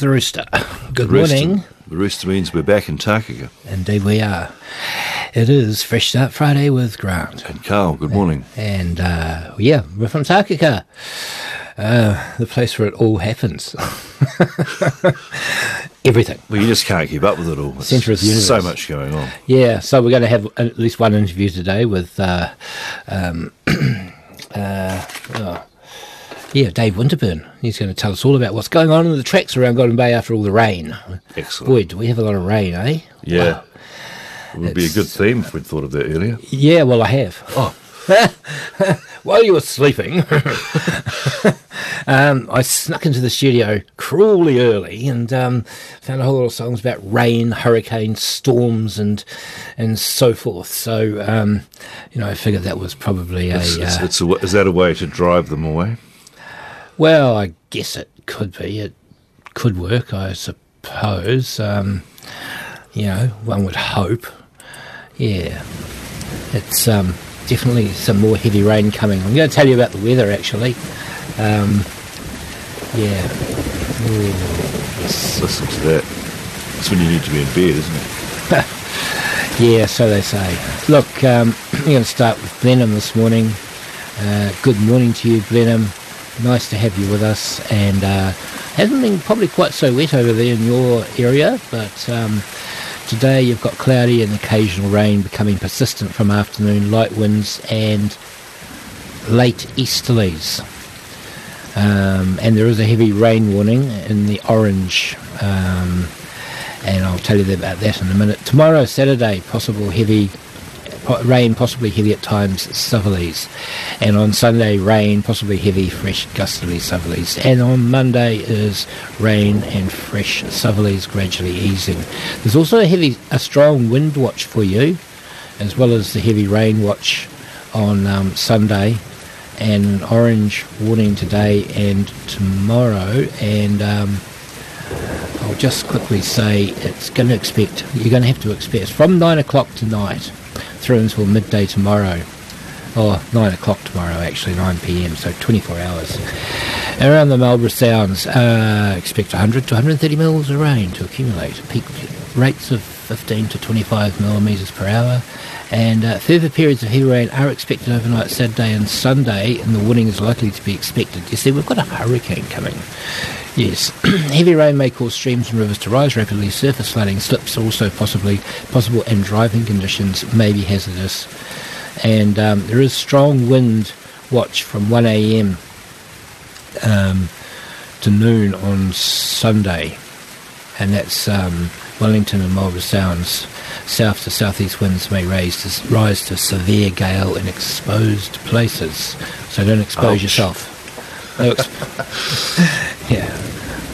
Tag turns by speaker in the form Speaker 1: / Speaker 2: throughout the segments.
Speaker 1: The
Speaker 2: rooster. Good
Speaker 3: The rooster-
Speaker 2: morning.
Speaker 3: The rooster means we're back in Takaka.
Speaker 2: Indeed, we are. It is Fresh Start Friday with Grant.
Speaker 3: And Carl, good morning.
Speaker 2: And uh, yeah, we're from Takaka, uh, the place where it all happens. Everything.
Speaker 3: Well, you just can't keep up with it all. It's
Speaker 2: Centre of the universe.
Speaker 3: So much going on.
Speaker 2: Yeah, so we're going to have at least one interview today with, uh, um, uh, oh, yeah, Dave Winterburn. He's going to tell us all about what's going on in the tracks around Golden Bay after all the rain.
Speaker 3: Excellent.
Speaker 2: Boy, do we have a lot of rain, eh?
Speaker 3: Yeah.
Speaker 2: Wow.
Speaker 3: It would be a good theme if we'd thought of that earlier.
Speaker 2: Yeah, well, I have. Oh. While you were sleeping, um, I snuck into the studio cruelly early and um, found a whole lot of songs about rain, hurricanes, storms, and and so forth. So, um, you know, I figured that was probably a.
Speaker 3: It's, it's,
Speaker 2: uh,
Speaker 3: it's a, is that a way to drive them away?
Speaker 2: Well, I guess it could be. It could work, I suppose. Um, you know, one would hope. Yeah, it's um, definitely some more heavy rain coming. I'm going to tell you about the weather actually. Um, yeah. Ooh, yes.
Speaker 3: Listen to that. That's when you need to be in bed, isn't it?
Speaker 2: Yeah, so they say. Look, um, we're going to start with Blenheim this morning. Uh, good morning to you, Blenheim. Nice to have you with us. And uh, hasn't been probably quite so wet over there in your area, but um, today you've got cloudy and occasional rain becoming persistent from afternoon, light winds and late easterlies. Um, and there is a heavy rain warning in the orange um, and I'll tell you about that in a minute. Tomorrow, Saturday, possible heavy rain, possibly heavy at times, southerlies. And on Sunday, rain, possibly heavy, fresh, gustily southerlies. And on Monday is rain and fresh southerlies gradually easing. There's also a heavy, a strong wind watch for you, as well as the heavy rain watch on um, Sunday. And an orange warning today and tomorrow. And um, I'll just quickly say it's going to expect, you're going to have to expect, from 9 o'clock tonight through until midday tomorrow. Or 9 o'clock tomorrow, actually, 9 pm, so 24 hours. Around the Marlborough Sounds, uh, expect 100 to 130 mils of rain to accumulate. Peak rates of 15 to 25 millimetres per hour. And uh, further periods of heavy rain are expected overnight Saturday and Sunday, and the warning is likely to be expected. You see, we've got a hurricane coming. Yes, heavy rain may cause streams and rivers to rise rapidly. Surface flooding, slips also possibly possible, and driving conditions may be hazardous. And um, there is strong wind watch from 1 a.m. Um, to noon on Sunday, and that's um, Wellington and Marlborough Sounds. South to southeast winds may raise to, rise to severe gale in exposed places. So don't expose
Speaker 3: Ouch.
Speaker 2: yourself. Yeah,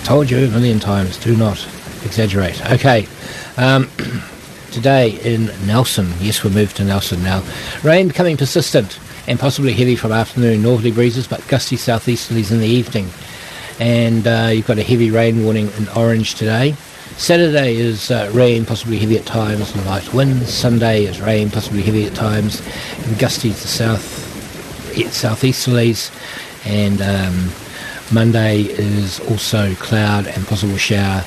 Speaker 2: told you a million times. Do not exaggerate. Okay. Um, today in Nelson, yes, we're moved to Nelson now. Rain becoming persistent and possibly heavy from afternoon northerly breezes, but gusty southeasterlies in the evening. And uh, you've got a heavy rain warning in orange today. Saturday is uh, rain, possibly heavy at times, and light winds. Sunday is rain, possibly heavy at times, and gusty to south, southeasterlies. And um, Monday is also cloud and possible shower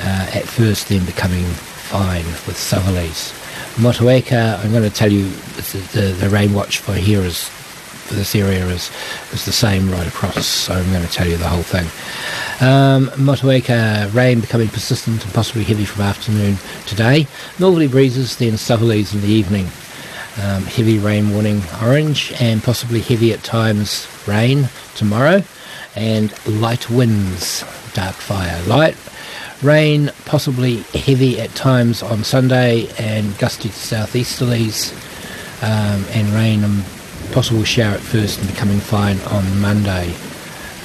Speaker 2: uh, at first, then becoming fine with southerlies. Motueka, I'm going to tell you the, the, the rain watch for here is for this area is is the same right across. So I'm going to tell you the whole thing. Um, Motueka rain becoming persistent and possibly heavy from afternoon today. Northerly breezes, then southerlies in the evening. Um, heavy rain warning orange and possibly heavy at times rain tomorrow and light winds dark fire. Light rain possibly heavy at times on Sunday and gusty southeasterlies um, and rain and possible shower at first and becoming fine on Monday.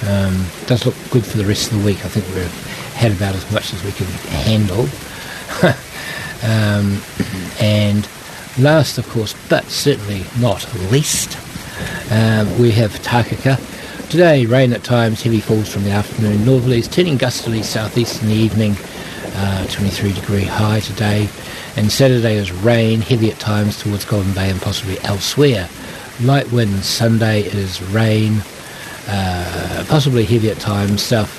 Speaker 2: Um, does look good for the rest of the week. I think we've had about as much as we can handle. Um, and last, of course, but certainly not least, um, we have Takaka. Today, rain at times, heavy falls from the afternoon. Northerlies turning gustily southeast in the evening. Uh, 23 degree high today. And Saturday is rain, heavy at times towards Golden Bay and possibly elsewhere. Light winds. Sunday is rain, uh, possibly heavy at times. South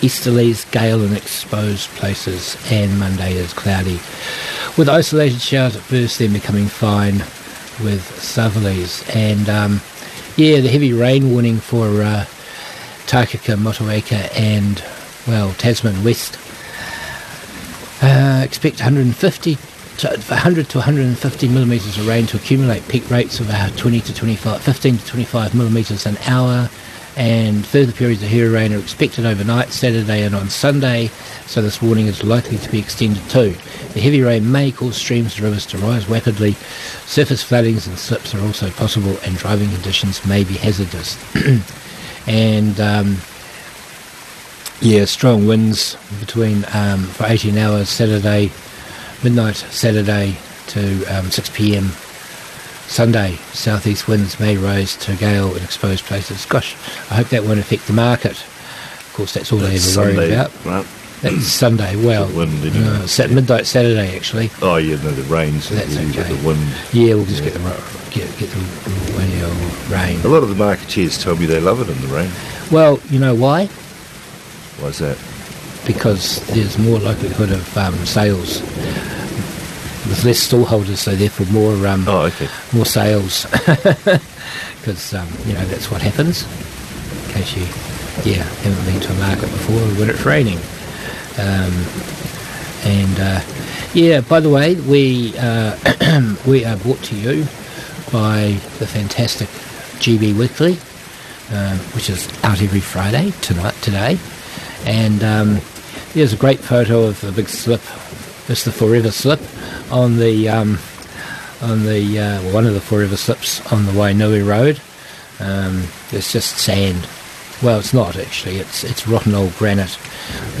Speaker 2: easterlies, gale in exposed places. And Monday is cloudy with isolated showers at first, then becoming fine with southerlies. And um, yeah, the heavy rain warning for uh, Takaka, Motueka, and well, Tasman West. Uh, expect 150 to 100 to 150 millimetres of rain to accumulate. Peak rates of about 20 to 25, 15 to 25 millimetres an hour. And further periods of heavy rain are expected overnight, Saturday and on Sunday, so this warning is likely to be extended too. The heavy rain may cause streams and rivers to rise rapidly. Surface floodings and slips are also possible, and driving conditions may be hazardous. and um, yeah, strong winds between um, for 18 hours Saturday, midnight Saturday to um, 6 p.m. Sunday. Southeast winds may rise to gale in exposed places. Gosh, I hope that won't affect the market. Of course, that's all they
Speaker 3: That's
Speaker 2: ever worry about.
Speaker 3: right?
Speaker 2: That's Sunday. Well,
Speaker 3: wind,
Speaker 2: uh, midnight Saturday actually.
Speaker 3: Oh, yeah, no, the rain, so
Speaker 2: That's
Speaker 3: you get
Speaker 2: okay.
Speaker 3: the wind.
Speaker 2: Yeah, we'll just get the get get the rain.
Speaker 3: A lot of the marketeers tell me they love it in the rain.
Speaker 2: Well, you know why?
Speaker 3: Why's that?
Speaker 2: Because there's more likelihood of um, sales. There's less stallholders, so therefore more um,
Speaker 3: Oh, okay.
Speaker 2: more sales. Because um, you know that's what happens. In case you, yeah, haven't been to a market before when it's raining. Um, and uh, yeah, by the way, we uh, we are brought to you by the fantastic GB Weekly, um, which is out every Friday tonight today. And um, there's a great photo of the big slip It's the Forever Slip on the um, on the uh, one of the Forever Slips on the Wainui Road. Um, it's just sand. Well, it's not actually. It's it's rotten old granite,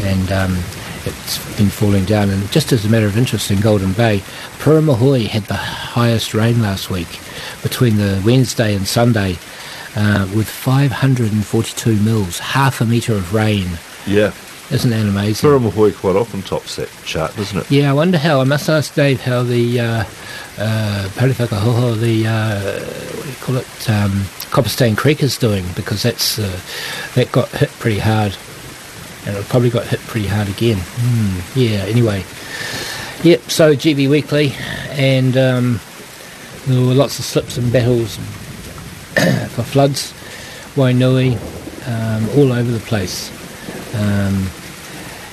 Speaker 2: and um, it's been falling down. And just as a matter of interest, in Golden Bay, Puramahoi had the highest rain last week between the Wednesday and Sunday, uh, with 542 mils, half a metre of rain.
Speaker 3: Yeah.
Speaker 2: Isn't that amazing?
Speaker 3: Puramahoi quite often tops that chart, doesn't it?
Speaker 2: Yeah, I wonder how. I must ask Dave how the uh, uh, Pariwhakaoho, the uh, what do you call it, um, Copperstain Creek is doing because that's uh, that got hit pretty hard, and it probably got hit pretty hard again. Hmm, yeah. Anyway, yep. So GB Weekly, and um, there were lots of slips and battles for floods, Wainui, um, all over the place. Um,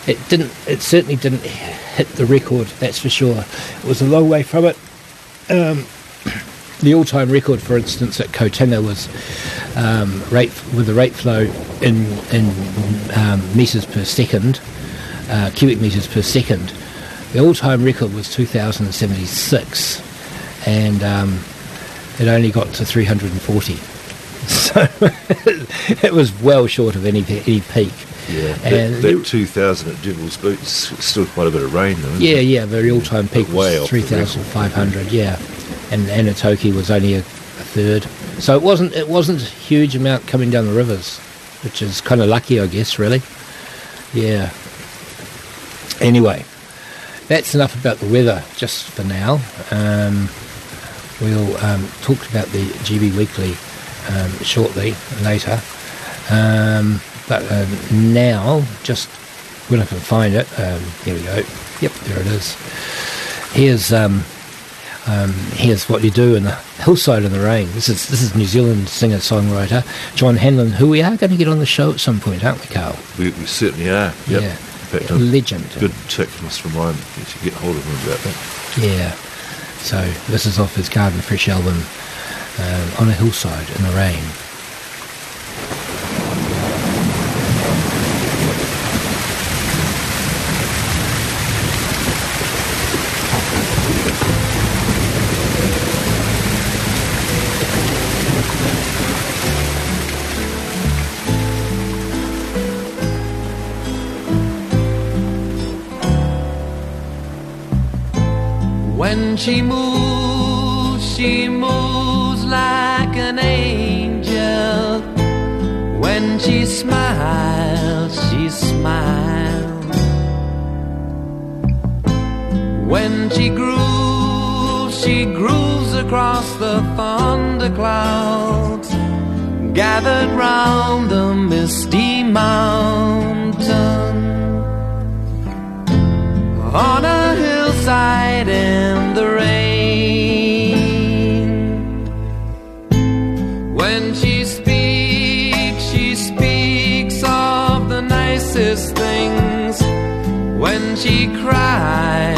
Speaker 2: it didn't. It certainly didn't hit the record. That's for sure. It was a long way from it. Um, the all-time record, for instance, at Kotinga was um, rate with the rate flow in in um, meters per second, uh, cubic meters per second. The all-time record was 2,076, and um, it only got to 340. So it was well short of any any peak.
Speaker 3: Yeah.
Speaker 2: And
Speaker 3: that, that 2000 at Devil's Boots is still quite a bit of rain, though.
Speaker 2: Yeah,
Speaker 3: it?
Speaker 2: yeah, very all-time peak
Speaker 3: Way
Speaker 2: was three thousand five hundred. Yeah, and Anatoki was only a, a third. So it wasn't it wasn't a huge amount coming down the rivers, which is kind of lucky, I guess. Really. Yeah. Anyway, that's enough about the weather just for now. Um, we'll um, talk about the GB Weekly um, shortly later. Um, but um, now, just when I can find it, um, here we go. Yep, there it is. Here's um, um, here's what you do in the hillside in the rain. This is this is New Zealand singer songwriter John Hanlon, who we are going to get on the show at some point, aren't we, Carl?
Speaker 3: We, we certainly are. Yep.
Speaker 2: Yeah.
Speaker 3: In fact,
Speaker 2: A
Speaker 3: a
Speaker 2: legend.
Speaker 3: good tip must remind me to get hold of him about that.
Speaker 2: Yeah. So this is off his Garden Fresh album, um, on a hillside in the rain.
Speaker 4: When she moves, she moves like an angel. When she smiles, she smiles. When she grooves, she grooves across the thunder clouds, gathered round the misty mountain on a hillside in the rain. When she speaks, she speaks of the nicest things. When she cries,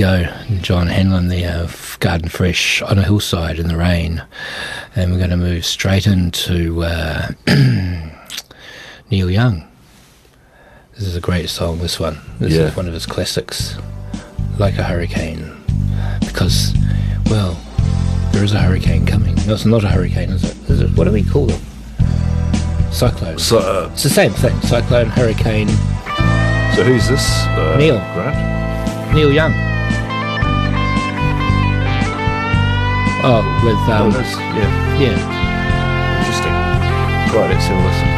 Speaker 2: There you go, John Hanlon there, of Garden Fresh on a hillside in the rain. And we're going to move straight into uh, Neil Young. This is a great song, this one. This
Speaker 3: Yeah.
Speaker 2: is one of his classics, Like a Hurricane. Because, well, there is a hurricane coming. No, it's not a hurricane, is it? Is it? What do we call them? Cyclone.
Speaker 3: So, uh,
Speaker 2: it's the same thing. Cyclone, hurricane,
Speaker 3: so who's this? Uh,
Speaker 2: Neil.
Speaker 3: Grant?
Speaker 2: Neil Young. Oh, with um,
Speaker 3: that's, yeah,
Speaker 2: yeah,
Speaker 3: interesting. Let's have a listen.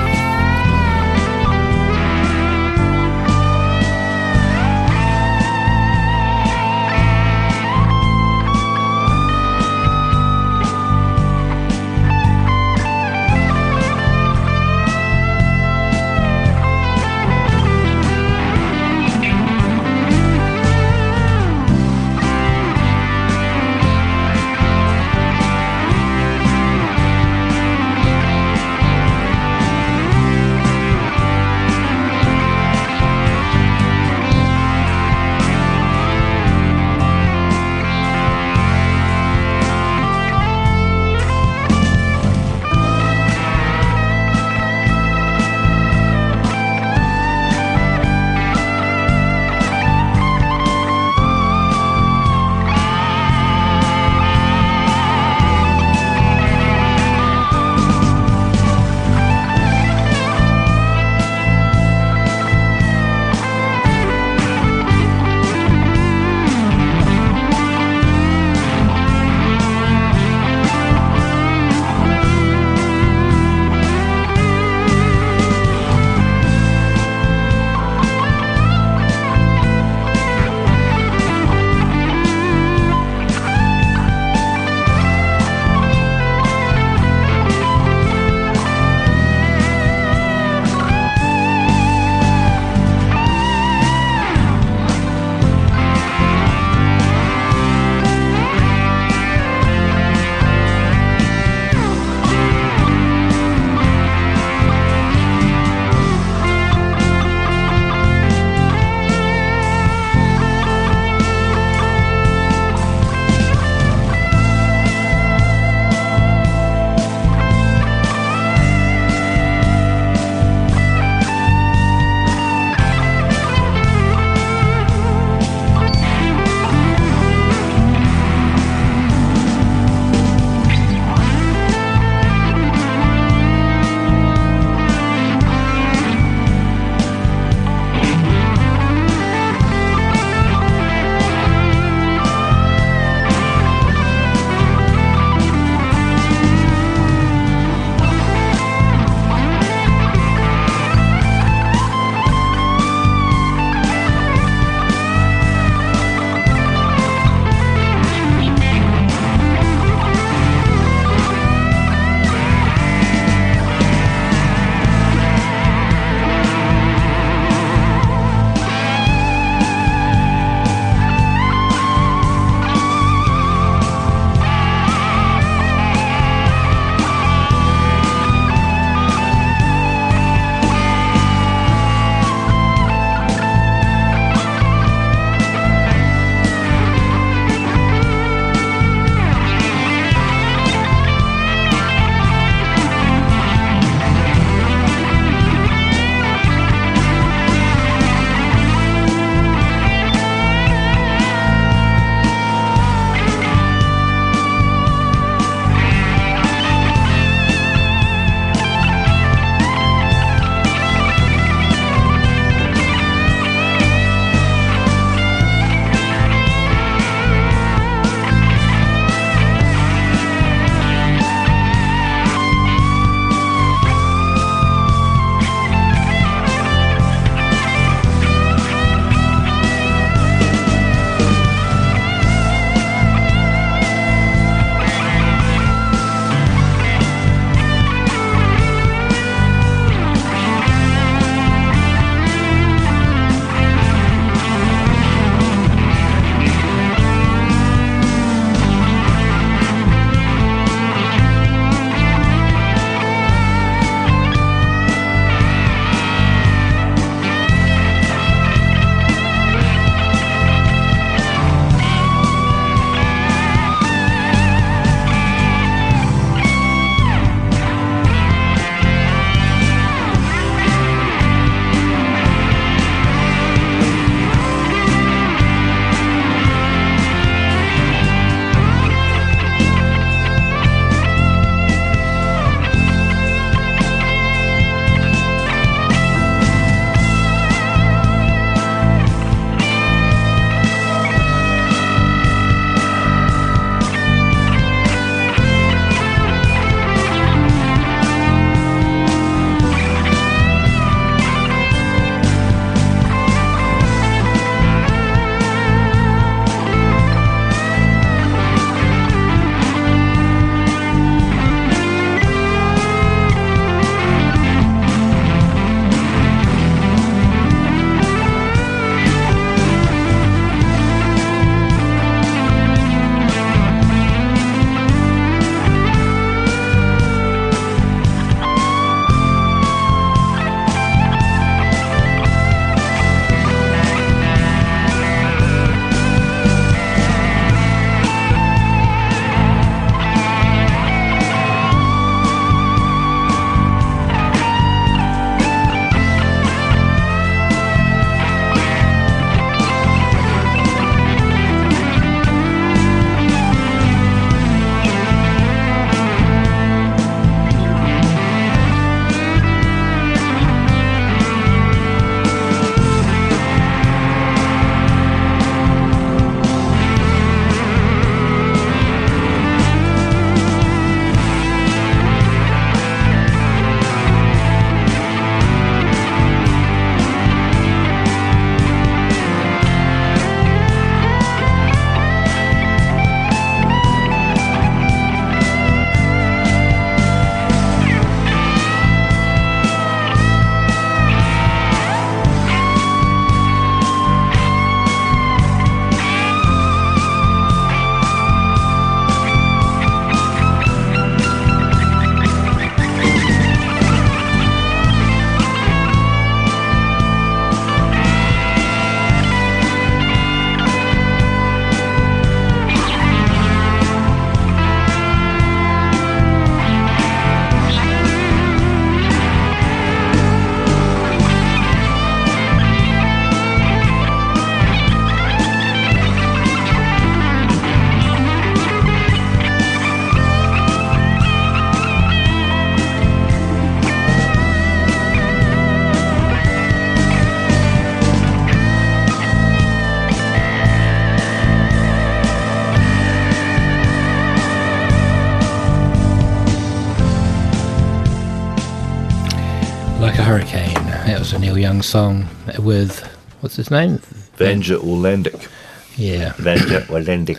Speaker 2: Young song with what's his name?
Speaker 3: Vanja Orlandic.
Speaker 2: Yeah.
Speaker 3: Vanja Orlandic.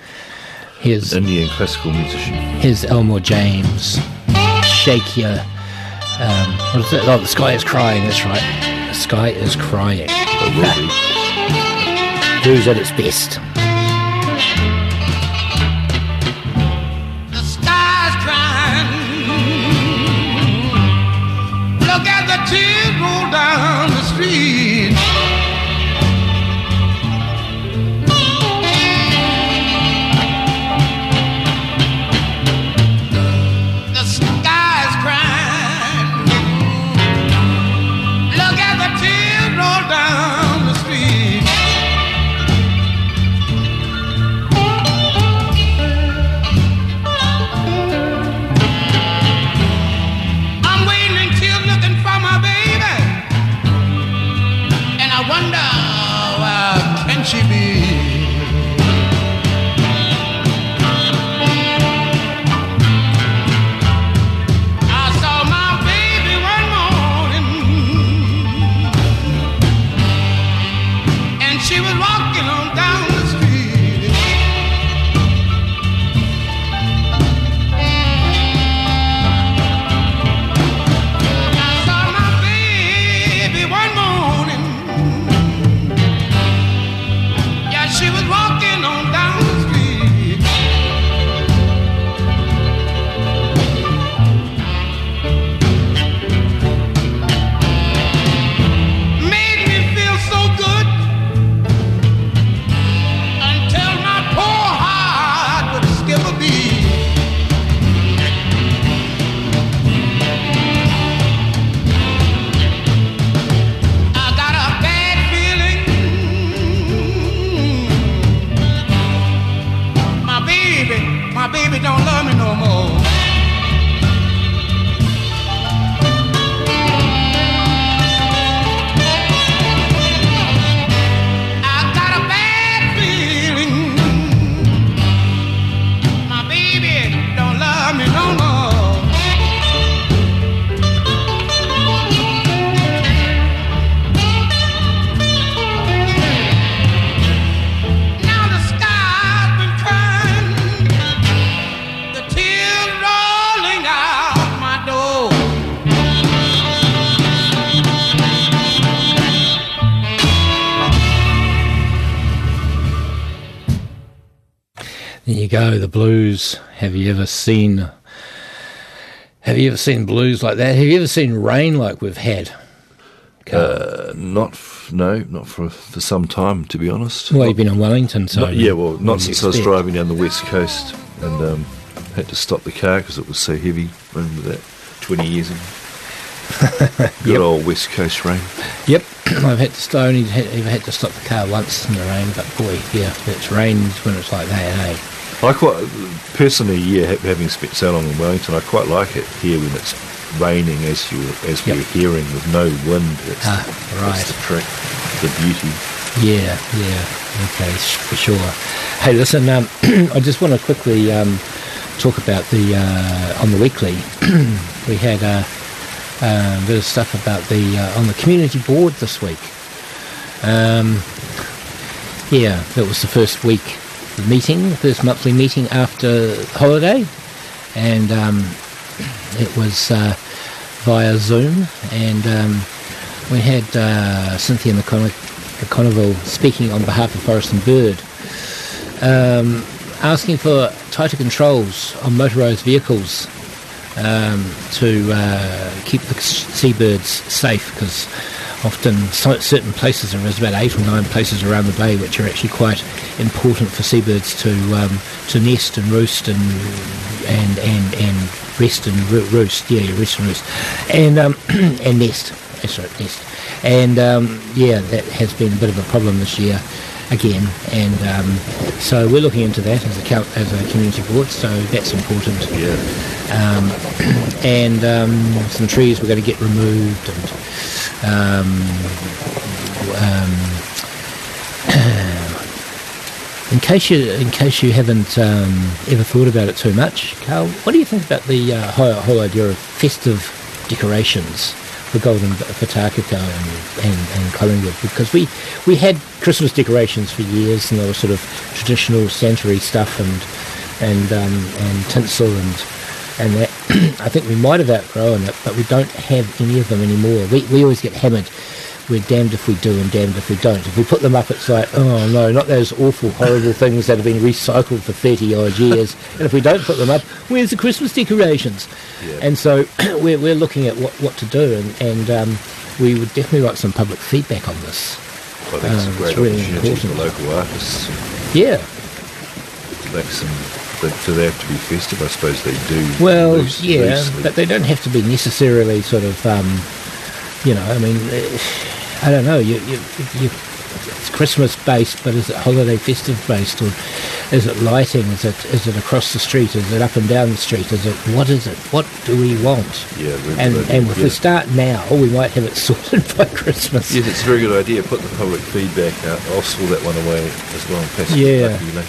Speaker 2: Here's
Speaker 3: Indian classical musician.
Speaker 2: here's Elmore James. Shake your um, what is it? Oh, the sky is crying. That's right. The sky is crying.
Speaker 3: It will be.
Speaker 2: Blues at its best. Blues. Have you ever seen have you ever seen blues like that? Have you ever seen rain like we've had?
Speaker 3: Uh, not f- no, not for for some time, to be honest.
Speaker 2: well, you've been in Wellington, so
Speaker 3: Not- yeah, well, not since I was driving down the west coast and um, had to stop the car because it was so heavy. Remember that twenty years ago. Good
Speaker 2: Yep.
Speaker 3: old west coast rain.
Speaker 2: Yep, I've had to st- only had, had to stop the car once in the rain, but boy, yeah, it's rained when it's like that, eh?
Speaker 3: I quite personally, yeah, having spent so long in Wellington, I quite like it here when it's raining, as you as
Speaker 2: Yep.
Speaker 3: we're hearing, with no wind. It's,
Speaker 2: Ah, right.
Speaker 3: That's the trick, the beauty.
Speaker 2: Yeah, yeah, okay, sh- for sure. Hey, listen, um, I just want to quickly um, talk about the uh, on the weekly. we had uh, uh, a bit of stuff about the uh, on the community board this week. Um, yeah, that was the first week meeting, the first monthly meeting after holiday, and um, it was uh, via Zoom, and um, we had uh, Cynthia McCon- McConneville speaking on behalf of Forest and Bird, um, asking for tighter controls on motorised vehicles um, to uh, keep the seabirds safe because often certain places, there is about eight or nine places around the bay which are actually quite important for seabirds to um, to nest and roost and and and, and rest and roo- roost. Yeah, rest and roost, and um, and nest. That's right, nest. And um, yeah, that has been a bit of a problem this year again, and um, so we're looking into that as a as a community board. So that's important
Speaker 3: Yeah.
Speaker 2: um, and um, some trees we're going to get removed and um, um, in case you in case you haven't um, ever thought about it too much Carl what do you think about the uh, whole, whole idea of festive decorations for Golden for Takaka and, and, and Collingwood because we we had Christmas decorations for years and they were sort of traditional century stuff and and um, and tinsel and and that I think we might have outgrown it, but we don't have any of them anymore. We we always get hammered. We're damned if we do and damned if we don't. If we put them up, it's like, oh no, not those awful, horrible things that have been recycled for 30 odd years. and if we don't put them up, where's the Christmas decorations?
Speaker 3: Yeah.
Speaker 2: And so we're, we're looking at what, what to do, and, and um, we would definitely like some public feedback on this.
Speaker 3: Well, I think it's
Speaker 2: Um,
Speaker 3: a great
Speaker 2: it's really
Speaker 3: opportunity for
Speaker 2: important.
Speaker 3: local artists.
Speaker 2: Yeah,
Speaker 3: Make some, do they have to be festive? I suppose they do.
Speaker 2: well,
Speaker 3: loose-
Speaker 2: yeah,
Speaker 3: loosely.
Speaker 2: but they don't have to be necessarily sort of, um, you know, I mean, I don't know. You, you, you, it's Christmas based, but is it holiday festive based, or is it lighting? Is it is it across the street? Is it up and down the street? Is it what is it? What do we want?
Speaker 3: Yeah,
Speaker 2: And and if
Speaker 3: Yeah.
Speaker 2: we start now, we might have it sorted by Christmas.
Speaker 3: Yes, it's a very good idea. Put the public feedback out. I'll store that one away as well and pass
Speaker 2: Yeah.
Speaker 3: you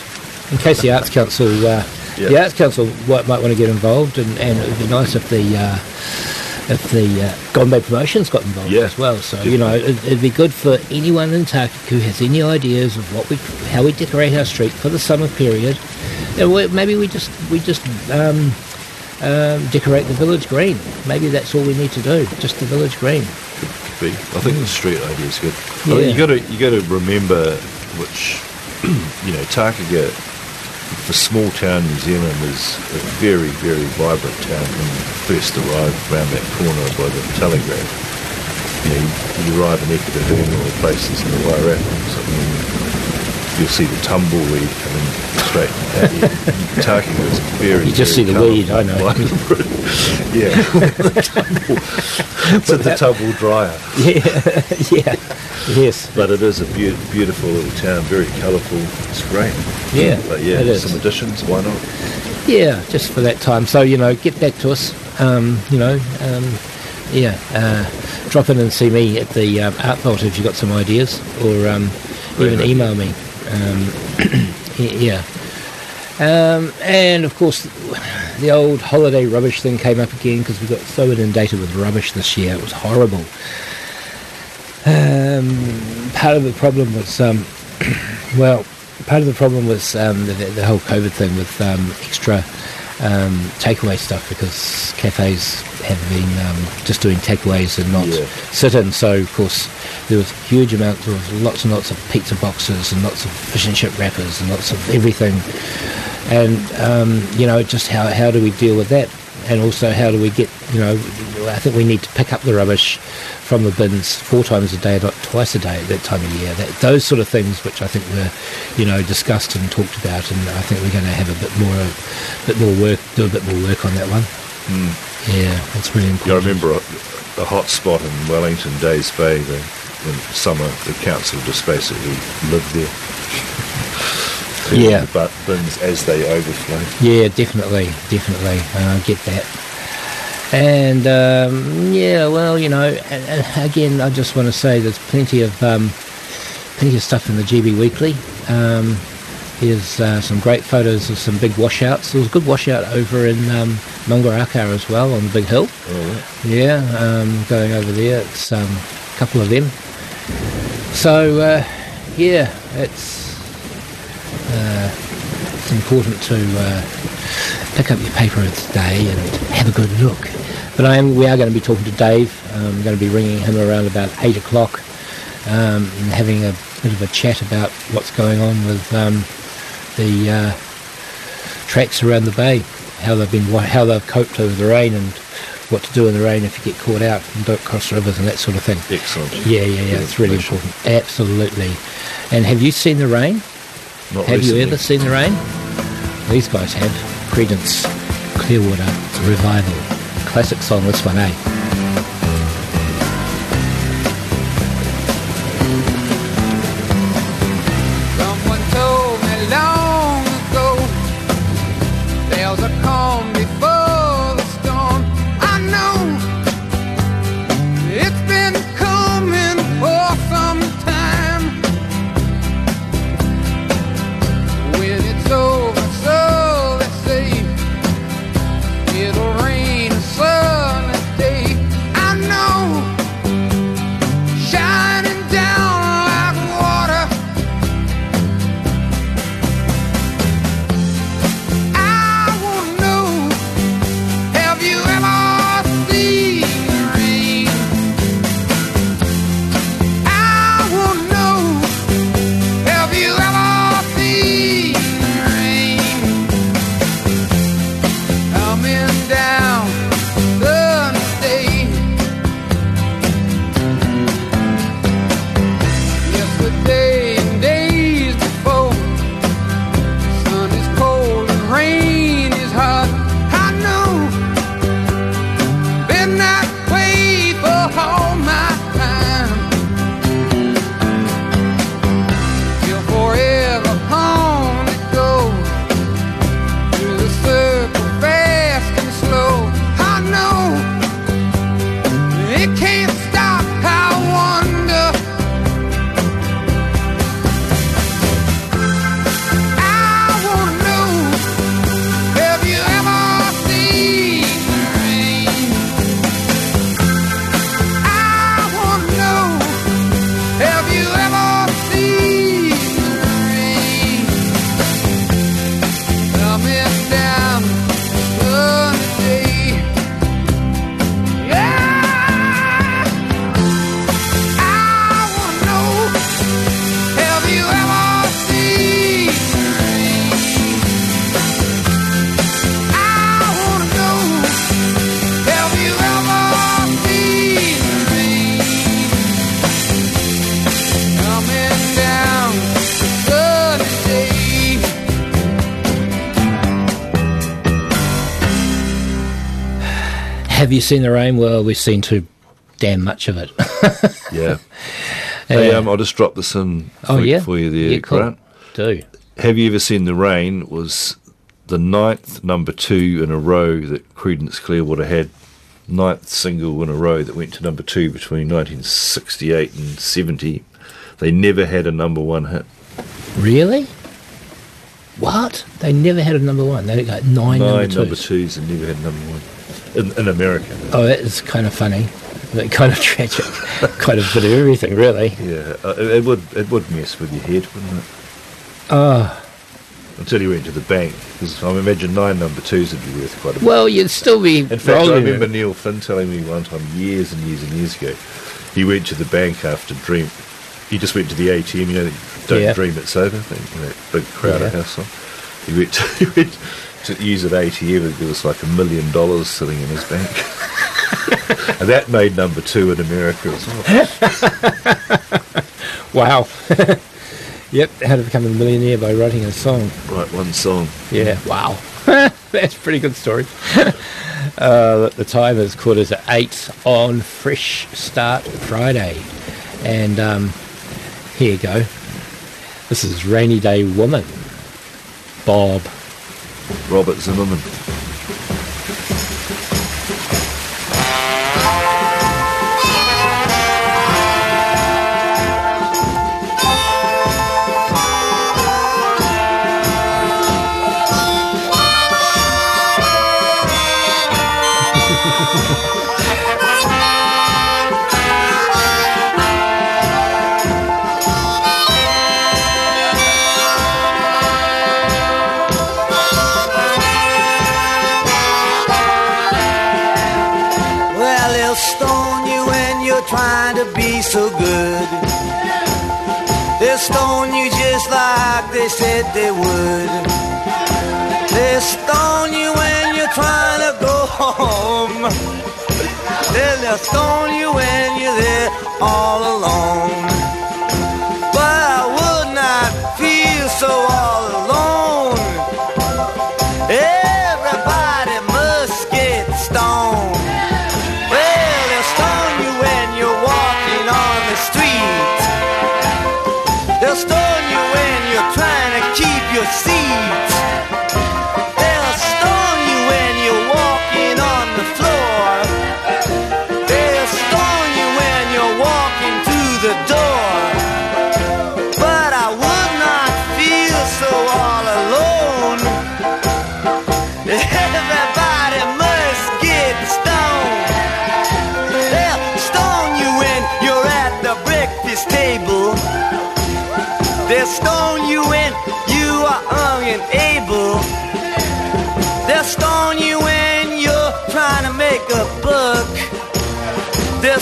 Speaker 2: in case the Arts Council, uh,
Speaker 3: Yeah.
Speaker 2: the Arts Council might, might want to get involved, and, and it would be nice if the uh, if the uh, Bay Promotions got involved
Speaker 3: Yeah,
Speaker 2: as well. So you know, it, it'd be good for anyone in Takaka who has any ideas of what we how we decorate our street for the summer period. And we, maybe we just we just um, um, decorate the village green. Maybe that's all we need to do, just the village green.
Speaker 3: Could be. I think the street idea is good. I
Speaker 2: Yeah.
Speaker 3: you got to you got to remember which you know Takaka for small town New Zealand is a very very vibrant town when you first arrive around that corner by the telegraph. You know, you, you arrive in Eketahuna or places in the Wairarapa or something. You'll see the tumbleweed coming straight at you. Takaka is very.
Speaker 2: You just
Speaker 3: very
Speaker 2: see the weed, I know.
Speaker 3: yeah, the tumble. It's at the tumble dryer.
Speaker 2: Yeah, yeah, yes,
Speaker 3: But it is a beau- beautiful little town, very colourful. It's great.
Speaker 2: yeah,
Speaker 3: But yeah,
Speaker 2: it is.
Speaker 3: some additions, why not?
Speaker 2: Yeah, just for that time. So you know, get back to us. Um, you know, um, yeah, uh, drop in and see me at the um, Art Vault if you've got some ideas, or um, even email me. Um, yeah, um, and of course, the old holiday rubbish thing came up again because we got so inundated with rubbish this year. It was horrible. Um, part of the problem was, um, well, part of the problem was um, the, the whole COVID thing with um, extra um, takeaway stuff because cafes have been um, just doing takeaways and not
Speaker 3: Yeah.
Speaker 2: sit-in. So of course there was huge amounts of lots and lots of pizza boxes and lots of fish and chip wrappers and lots of everything. And um, you know, just how how do we deal with that? And also, how do we get you know? I think we need to pick up the rubbish from the bins four times a day, not twice a day at that time of year. That, those sort of things, which I think were, you know, discussed and talked about, and I think we're going to have a bit more, a bit more work, do a bit more work on that one. Yeah, that's really important.
Speaker 3: Yeah, I remember a, a hot spot in Wellington, Days Bay, the, in summer, the council just basically lived there.
Speaker 2: Yeah.
Speaker 3: But bins as they overflow.
Speaker 2: Yeah, definitely, definitely. Uh, get that. And um, yeah, well, you know, again, I just want to say there's plenty of um, plenty of stuff in the GB Weekly. Um, here's uh, some great photos of some big washouts. There was a good washout over in um, Mangarakau as well on the big hill. Oh, Yeah, um, going over there. It's um, a couple of them. So uh, yeah, it's uh, it's important to uh, pick up your paper today and have a good look. But I am, we are going to be talking to Dave. I'm going to be ringing him around about eight o'clock um, and having a bit of a chat about what's going on with um, the uh, tracks around the bay, how they've been, how they've coped over the rain and what to do in the rain if you get caught out and don't cross rivers and that sort of thing.
Speaker 3: Excellent.
Speaker 2: Yeah, yeah, yeah. It's really important. Absolutely. And have you seen the rain?
Speaker 3: Not
Speaker 2: Have you ever seen the rain? These guys have. Creedence, Clearwater, Revival. Classic song, this one, eh? You seen the rain? Well, we've seen too damn much of it.
Speaker 3: Yeah. Hey, um, I'll just drop this in
Speaker 2: oh
Speaker 3: for,
Speaker 2: yeah,
Speaker 3: for you there,
Speaker 2: yeah, cool.
Speaker 3: Grant.
Speaker 2: Do
Speaker 3: Have you ever seen the rain? Was the ninth number two in a row that Creedence Clearwater had. Ninth single in a row that went to number two between 1968 and 70. They never had a number one hit.
Speaker 2: really? What? They never had a number one. They got nine,
Speaker 3: Nine
Speaker 2: number
Speaker 3: number
Speaker 2: twos.
Speaker 3: twos and never had number one in, in America.
Speaker 2: Oh, that is kind of funny, kind of tragic. kind of bit of everything, really.
Speaker 3: Yeah, uh, it, it would it would mess with your head, wouldn't it?
Speaker 2: Oh,
Speaker 3: Until you went to the bank, because I imagine nine number twos would be worth quite a bit.
Speaker 2: well, you'd still be.
Speaker 3: In fact, I remember
Speaker 2: it.
Speaker 3: Neil Finn telling me one time, years and years and years ago, he went to the bank after Dream. He just went to the ATM, you know, don't
Speaker 2: Yeah.
Speaker 3: dream it's over thing, you know, big crowd
Speaker 2: Yeah.
Speaker 3: of house. He went, to, he went to use an ATM and there was like a million dollars sitting in his bank. and that made number two in America as well.
Speaker 2: Wow. yep, how to become a millionaire by writing a song.
Speaker 3: Right, one song.
Speaker 2: Yeah, wow. That's a pretty good story. uh, the time is quarter to eight on Fresh Start Friday. And um, here you go. This is Rainy Day Woman. Bob.
Speaker 3: Robert Zimmerman.
Speaker 5: they said they would. They'll stone you when you're trying to go home. They'll stone you when you're there all alone. But I would not feel so all alone.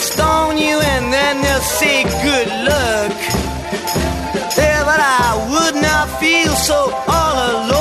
Speaker 5: Stone you and then they'll say good luck. Yeah, but I would not feel so all alone.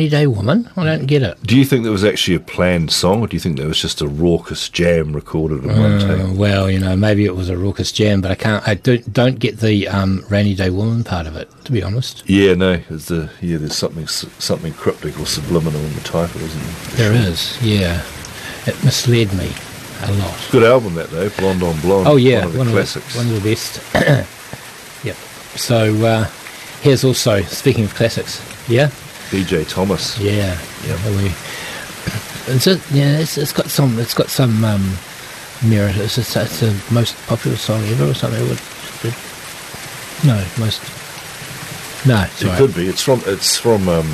Speaker 2: Rainy Day Woman? I don't get it.
Speaker 3: Do you think that was actually a planned song, or do you think that was just a raucous jam recorded in one
Speaker 2: Uh,
Speaker 3: take?
Speaker 2: well, you know, maybe it was a raucous jam, but I can't. I don't don't get the um, Rainy Day Woman part of it, to be honest.
Speaker 3: Yeah, no. There's the yeah. There's something something cryptic or subliminal in the title, isn't there?
Speaker 2: There is, yeah. It misled me a lot.
Speaker 3: Good album that though, Blonde on Blonde.
Speaker 2: Oh yeah,
Speaker 3: one of the classics.
Speaker 2: one of the best. yep. So uh, here's also speaking of classics. Yeah,
Speaker 3: B.J. Thomas.
Speaker 2: yeah, yeah. We, it's a, yeah, it's, it's got some. It's got some um, merit. It's, it's, it's the most popular song ever, or something. It would, it, no, most. No,
Speaker 3: It could be. It's from it's from um,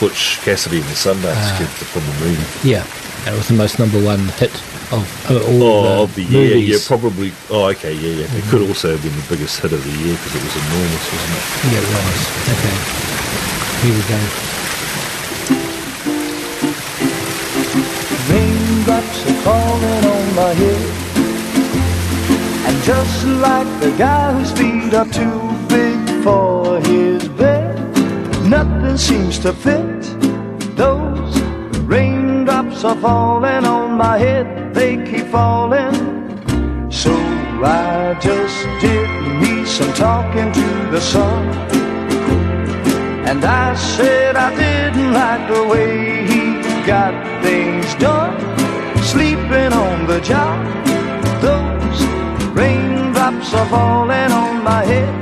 Speaker 3: Butch Cassidy and the Sundance
Speaker 2: Ah.
Speaker 3: Kid from the movie.
Speaker 2: Yeah, it was the most number one hit of uh, all
Speaker 3: Oh, of
Speaker 2: the,
Speaker 3: the year, yeah, probably. Oh, okay, yeah, yeah. It could also have been the biggest hit of the year because it was enormous, wasn't it?
Speaker 2: Yeah, it was. Okay. Here we go.
Speaker 6: Raindrops are falling on my head. And just like the guy whose feet are too big for his bed, nothing seems to fit. Those raindrops are falling on my head, they keep falling. So I just did me some talking to the sun. And I said I didn't like the way he got things done. Sleeping on the job. Those raindrops are falling on my head.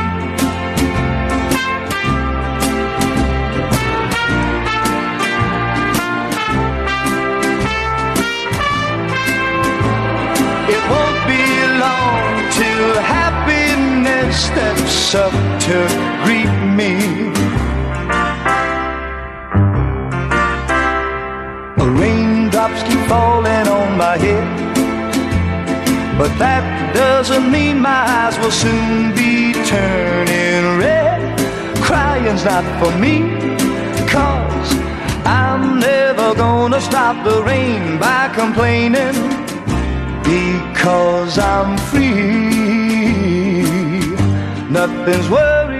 Speaker 6: Up to greet me. Raindrops keep falling on my head. But that doesn't mean my eyes will soon be turning red. Crying's not for me, cause I'm never gonna stop the rain by complaining. Because I'm free, nothing's worrying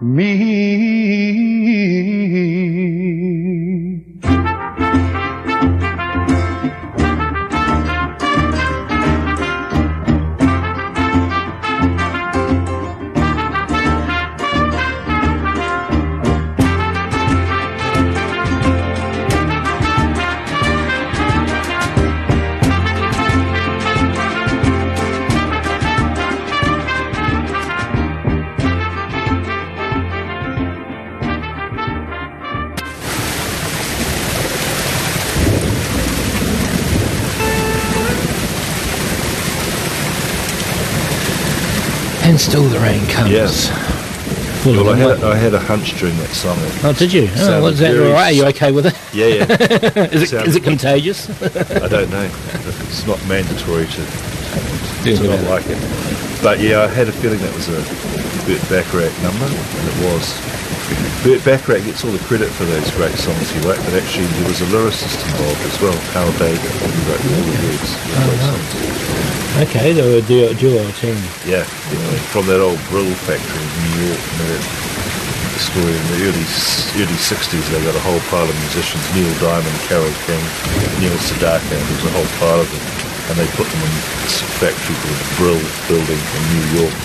Speaker 6: me.
Speaker 2: And still the rain comes.
Speaker 3: Yes.
Speaker 7: Full
Speaker 3: Well, I had. I had a hunch during that song.
Speaker 7: Oh, did you? Oh, was that all right? Are you okay with it?
Speaker 3: Yeah, yeah.
Speaker 7: Is it, is it contagious?
Speaker 3: I don't know. It's not mandatory to, to not like it. But yeah, I had a feeling that was a Burt Bacharach number, and it was. Burt Bacharach gets all the credit for those great songs he wrote, but actually there was a lyricist involved as well, Carl Baker, who wrote all the words
Speaker 7: Oh,
Speaker 3: those
Speaker 7: wow.
Speaker 3: songs.
Speaker 7: Okay, they were a duo, duo team.
Speaker 3: Yeah. From that old Brill factory in New York, you know, that story in the early early 60s, they got a whole pile of musicians, Neil Diamond, Carole King, Neil Sedaka, there was a whole pile of them, and they put them in this factory called Brill Building in New York,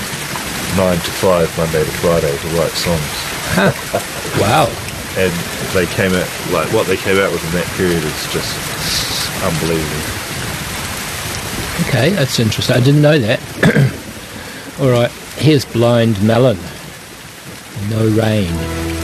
Speaker 3: 9 to 5, Monday to Friday, to write songs.
Speaker 7: Wow.
Speaker 3: And they came out, like, what they came out with in that period is just unbelievable.
Speaker 7: Okay, that's interesting. I didn't know that. all right, here's Blind Melon. No rain.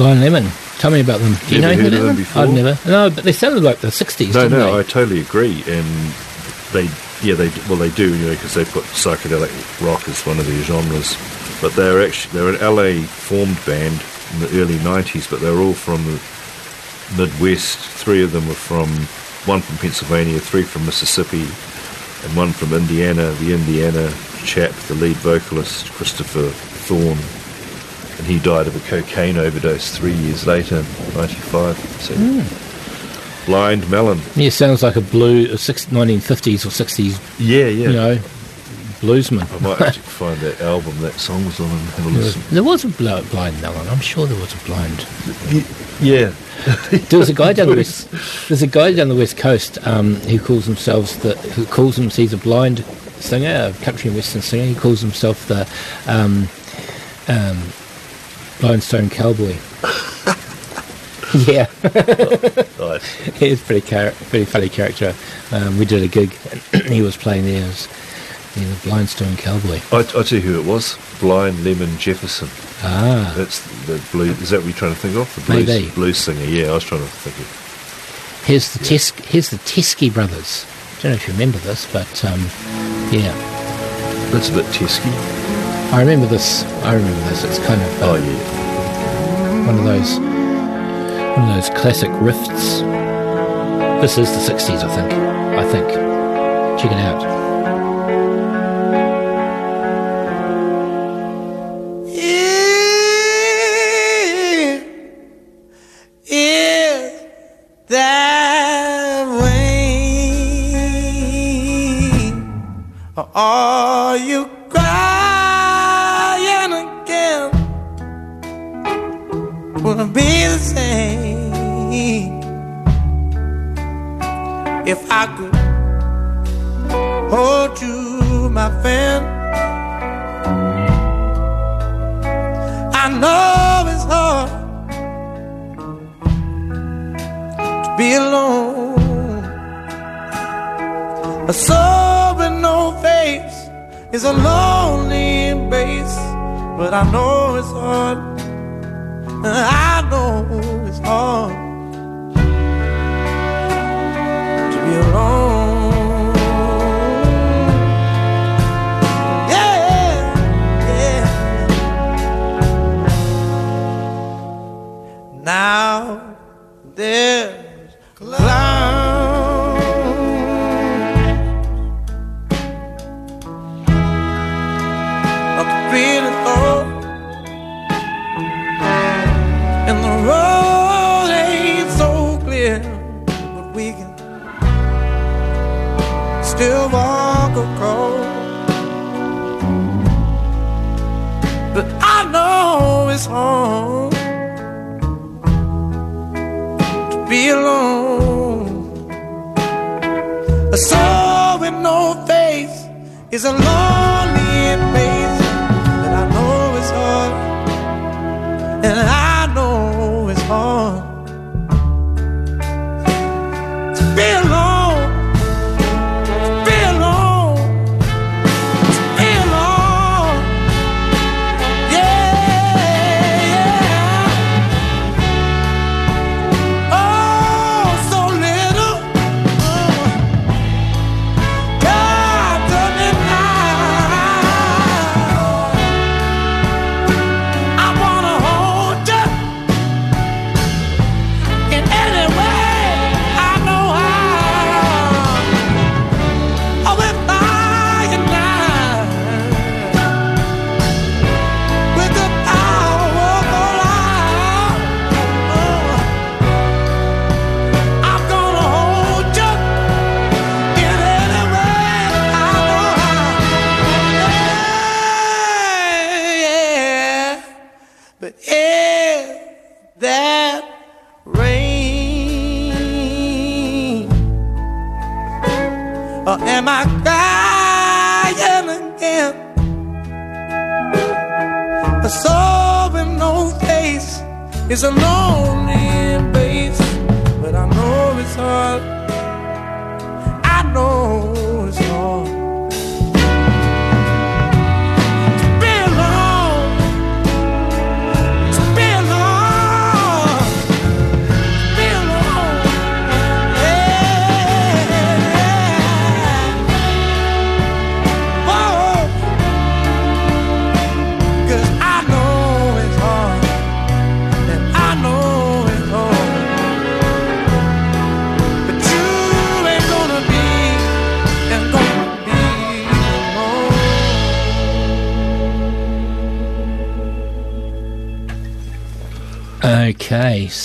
Speaker 3: Blind Lemon.
Speaker 7: Tell me about them. Do you
Speaker 3: Never
Speaker 7: know
Speaker 3: heard of them before?
Speaker 7: I've never. No, but they sounded like the 60s,
Speaker 3: No, no, I totally agree. And they, yeah, they well, they do, you know, because they put psychedelic rock as one of their genres. But they're actually they're an LA formed band in the early '90s, but they're all from the Midwest. Three of them were from one from Pennsylvania, three from Mississippi, and one from Indiana. The Indiana chap, the lead vocalist, Christopher Thorn, he died of a cocaine overdose three years later, 95. So, Blind Melon.
Speaker 2: Yeah, sounds like a blue a six, 1950s or 60s,
Speaker 3: Yeah, yeah.
Speaker 2: you know, bluesman.
Speaker 3: I might actually find that album that song was on and have a listen.
Speaker 2: there was a bl- blind melon. I'm sure there was a blind.
Speaker 3: Yeah.
Speaker 2: There was a guy down the west. There's a guy down the west coast um, who calls himself the who calls him he's a blind singer, a country and western singer. He calls himself the um, um, blind stone cowboy. yeah,
Speaker 3: Nice.
Speaker 2: he's pretty char- pretty funny character. Um, we did a gig and he was playing there as yeah, the blind stone cowboy.
Speaker 3: I, I tell you who it was. Blind Lemon Jefferson.
Speaker 2: Ah,
Speaker 3: That's the blues. Is that what you're trying to think of? The blues,
Speaker 2: Maybe.
Speaker 3: blues singer. Yeah, I was trying to think of.
Speaker 2: here's the Tes- here's the Teskey brothers. I don't know if you remember this, but um, yeah.
Speaker 3: That's a bit tesky.
Speaker 2: I remember this. I remember this. It's kind of uh,
Speaker 3: Oh yeah.
Speaker 2: one of those one of those classic riffs. This is the '60s, I think. I think. Check it out.
Speaker 1: Is,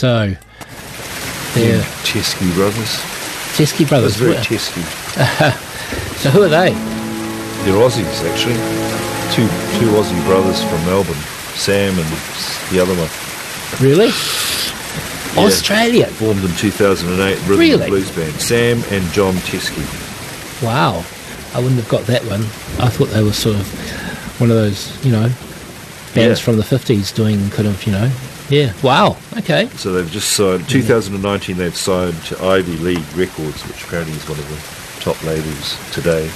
Speaker 1: so
Speaker 2: they're
Speaker 3: Chesky brothers.
Speaker 2: Teskey
Speaker 3: That's
Speaker 2: brothers.
Speaker 3: very
Speaker 2: Wh-
Speaker 3: Chesky.
Speaker 2: So who are they?
Speaker 3: They're Aussies, actually. Two two Aussie brothers from Melbourne. Sam and the other one.
Speaker 2: Really?
Speaker 3: Yeah.
Speaker 2: Australia.
Speaker 3: Formed in 2008 Rhythm
Speaker 2: Really?
Speaker 3: Blues Band. Sam and John Teskey.
Speaker 2: Wow. I wouldn't have got that one. I thought they were sort of one of those, you know, bands
Speaker 3: Yeah.
Speaker 2: from the 50s doing kind of, you know, yeah. Wow. Okay.
Speaker 3: So they've just signed, 2019 they've signed to Ivy League Records, which apparently is one of the top labels today.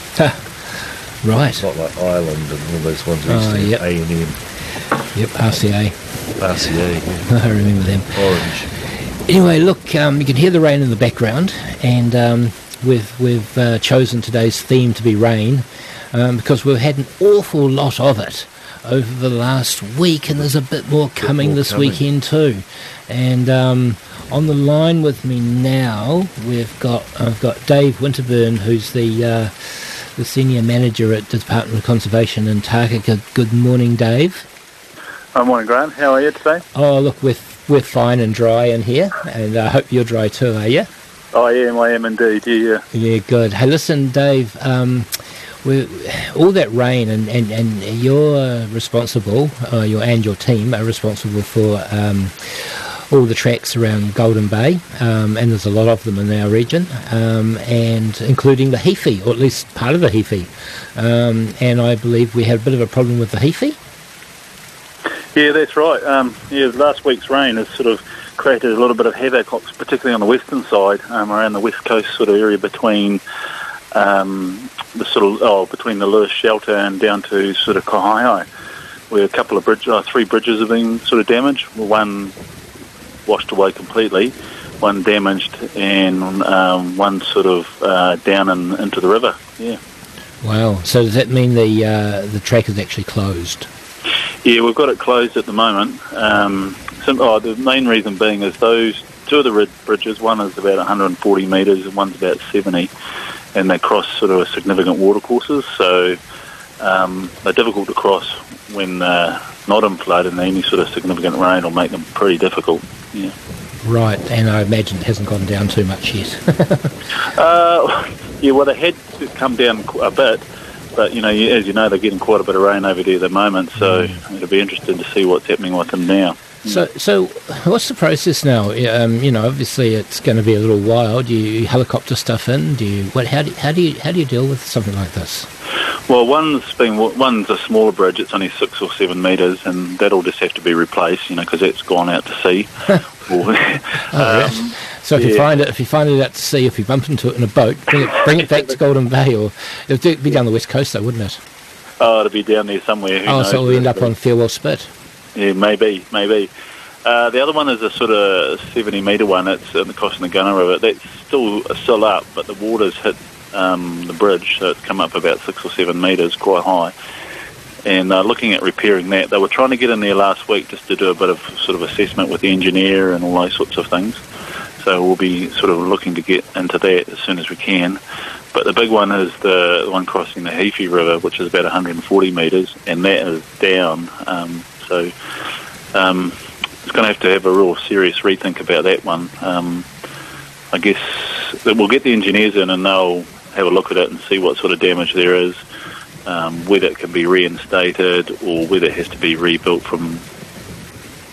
Speaker 2: Right.
Speaker 3: It's Not like Island and all those ones we
Speaker 2: Oh,
Speaker 3: used to
Speaker 2: yep.
Speaker 3: have, A&M,
Speaker 2: Yep, RCA.
Speaker 3: RCA, yeah.
Speaker 2: I remember them.
Speaker 3: Orange.
Speaker 2: Anyway, look, um, you can hear the rain in the background, and um, we've we've uh, chosen today's theme to be rain um, because we've had an awful lot of it over the last week, and there's a bit more coming
Speaker 3: more
Speaker 2: this
Speaker 3: coming.
Speaker 2: weekend too. And um, on the line with me now, we've got I've got Dave Winterburn, who's the uh, the senior manager at the Department of Conservation in Takaka. Good morning, Dave.
Speaker 8: Good morning, Grant. How are you today?
Speaker 2: Oh, look, we're we're fine and dry in here, and I hope you're dry too, are you?
Speaker 8: I am, I am indeed. Yeah,
Speaker 2: Yeah, good. Hey, listen, Dave. Um, we all that rain, and, and, and you're responsible, uh, your and your team are responsible for um, all the tracks around Golden Bay, um, and there's a lot of them in our region, um, and including the Heaphy, or at least part of the Heaphy. Um, and I believe we had a bit of a problem with the Heaphy.
Speaker 8: yeah, that's right. Um, yeah, last week's rain has sort of created a little bit of havoc, particularly on the western side, um, around the west coast sort of area between um, the sort of oh, between the Lewis Shelter and down to sort of Kohaihai, where a couple of bridges, uh, three bridges have been sort of damaged. One washed away completely, one damaged, and um, one sort of uh, down and into the river. Yeah.
Speaker 2: Wow. So does that mean the uh, the track is actually closed?
Speaker 8: Yeah, we've got it closed at the moment. Um, sim- oh, the main reason being is those two of the bridges. One is about 140 metres and one's about 70, and they cross sort of significant watercourses. So um, they're difficult to cross when uh, not in flood, and any sort of significant rain will make them pretty difficult. Yeah.
Speaker 2: Right, and I imagine it hasn't gone down too much yet.
Speaker 8: Uh, yeah, well, they had to come down a bit, but you know, as you know, they're getting quite a bit of rain over there at the moment. So it'll be interesting to see what's happening with them now.
Speaker 2: So, so what's the process now? Um, you know, obviously it's going to be a little while. Do you helicopter stuff in? Do you what? How do how do you how do you deal with something like this?
Speaker 8: Well, one's been one's a smaller bridge. It's only six or seven metres, and that'll just have to be replaced. You know, because it's gone out to sea. Or- um,
Speaker 2: So if you find it, if you find it out to sea, if you bump into it in a boat, bring it bring it back to Golden Bay, or it would be down the west coast, though, wouldn't it?
Speaker 8: oh, it'll be down there somewhere.
Speaker 2: Oh,
Speaker 8: knows?
Speaker 2: so we'll end up on Farewell Spit.
Speaker 8: Yeah, maybe, maybe. Uh, the other one is a sort of 70 metre one. It's in the Gunner River. That's still still up, but the water's hit um, the bridge, so it's come up about six or seven metres, quite high. And uh, looking at repairing that, they were trying to get in there last week just to do a bit of sort of assessment with the engineer and all those sorts of things. So we'll be sort of looking to get into that as soon as we can. But the big one is the one crossing the Heaphy River, which is about 140 metres, and that is down. Um, so um, it's going to have to have a real serious rethink about that one. Um, I guess that we'll get the engineers in and they'll have a look at it and see what sort of damage there is, um, whether it can be reinstated or whether it has to be rebuilt from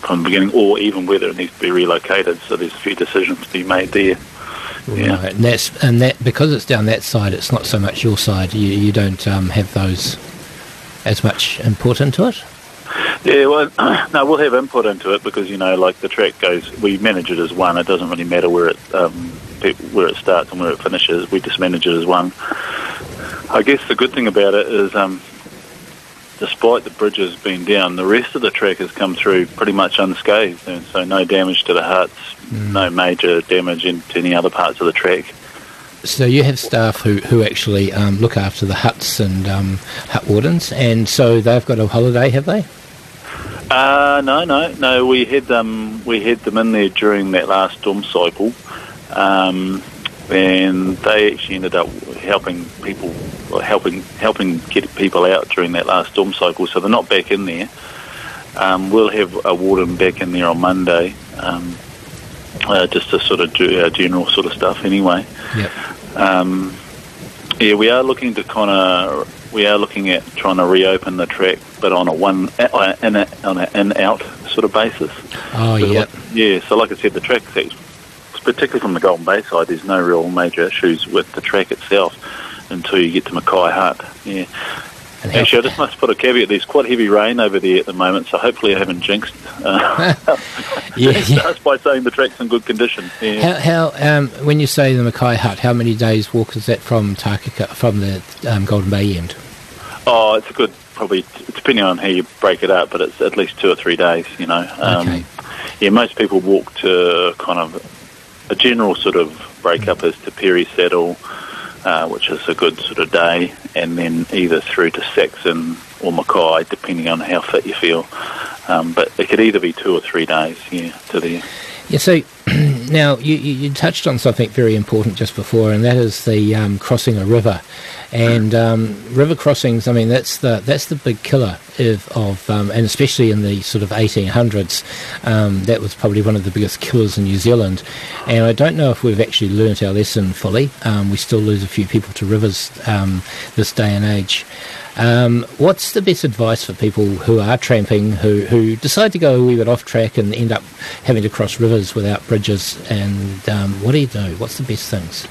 Speaker 8: from the beginning, or even whether it needs to be relocated. So there's a few decisions to be made there. Yeah.
Speaker 2: Right, and that's and that because it's down that side, it's not so much your side. You you don't um, have those as much input into it.
Speaker 8: Yeah, well, no, we'll have input into it because you know, like the track goes, we manage it as one. It doesn't really matter where it um, where it starts and where it finishes. We just manage it as one. I guess the good thing about it is, um, despite the bridges being down, the rest of the track has come through pretty much unscathed, and so no damage to the huts, no major damage into any other parts of the track.
Speaker 2: So you have staff who who actually um, look after the huts and um, hut wardens, and so they've got a holiday, have they?
Speaker 8: Uh, no, no, no. We had them. We had them in there during that last storm cycle, um, and they actually ended up helping people, or helping helping get people out during that last storm cycle. So they're not back in there. Um, we'll have a warden back in there on Monday, um, uh, just a sort of uh, general sort of stuff anyway.
Speaker 2: Yep.
Speaker 8: Um, yeah, we are looking to kind of we are looking at trying to reopen the track, but on a one in a, on an in out sort of basis.
Speaker 2: Oh, yep.
Speaker 8: like- yeah, so like I said, the track, particularly from the Golden Bay side, there's no real major issues with the track itself until you get to Mackay Hut. Yeah.
Speaker 2: And
Speaker 8: Actually, I just must put a caveat. There's quite heavy rain over there at the moment, so hopefully I haven't jinxed uh,
Speaker 2: Yeah,
Speaker 8: by saying the track's in good condition. Yeah.
Speaker 2: How, how um, when you say the Mackay Hut, how many days walk is that from Takaka, from the um, Golden Bay end?
Speaker 8: Oh, it's a good, probably, depending on how you break it up, but it's at least two or three days, you know. Um,
Speaker 2: Okay.
Speaker 8: Yeah, most people walk to kind of a general sort of breakup is to Perry Saddle, uh, which is a good sort of day, and then either through to Saxon or Mackay, depending on how fit you feel. Um, but it could either be two or three days, yeah, to the
Speaker 2: Yeah, so now you, you, touched on something very important just before, and that is the um, crossing a river. And um, river crossings, I mean, that's the that's the big killer of, of um, and especially in the sort of 1800s, um, that was probably one of the biggest killers in New Zealand. And I don't know if we've actually learnt our lesson fully. Um, we still lose a few people to rivers um, this day and age. Um, what's the best advice for people who are tramping, who, who decide to go a wee bit off track and end up having to cross rivers without bridges? And um, what do you do? What's the best things?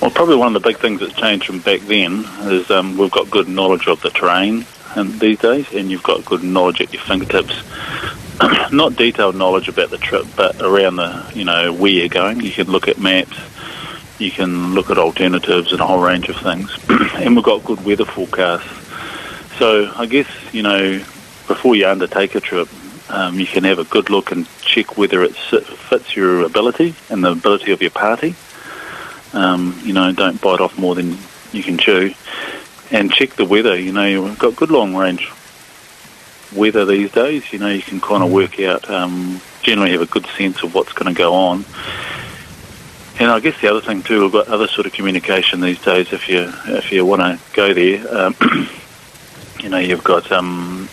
Speaker 8: Well, probably one of the big things that's changed from back then is um, we've got good knowledge of the terrain and these days, and you've got good knowledge at your fingertips. Not detailed knowledge about the trip, but around the you know where you're going. You can look at maps, you can look at alternatives and a whole range of things, and we've got good weather forecasts. So I guess you know before you undertake a trip, um, you can have a good look and check whether it fits your ability and the ability of your party. Um, you know, don't bite off more than you can chew. And check the weather. You know, you've got good long range weather these days. You know, you can kind of work out, um, generally have a good sense of what's going to go on. And I guess the other thing too, we've got other sort of communication these days. If you if you want to go there, um, you know, you've got um,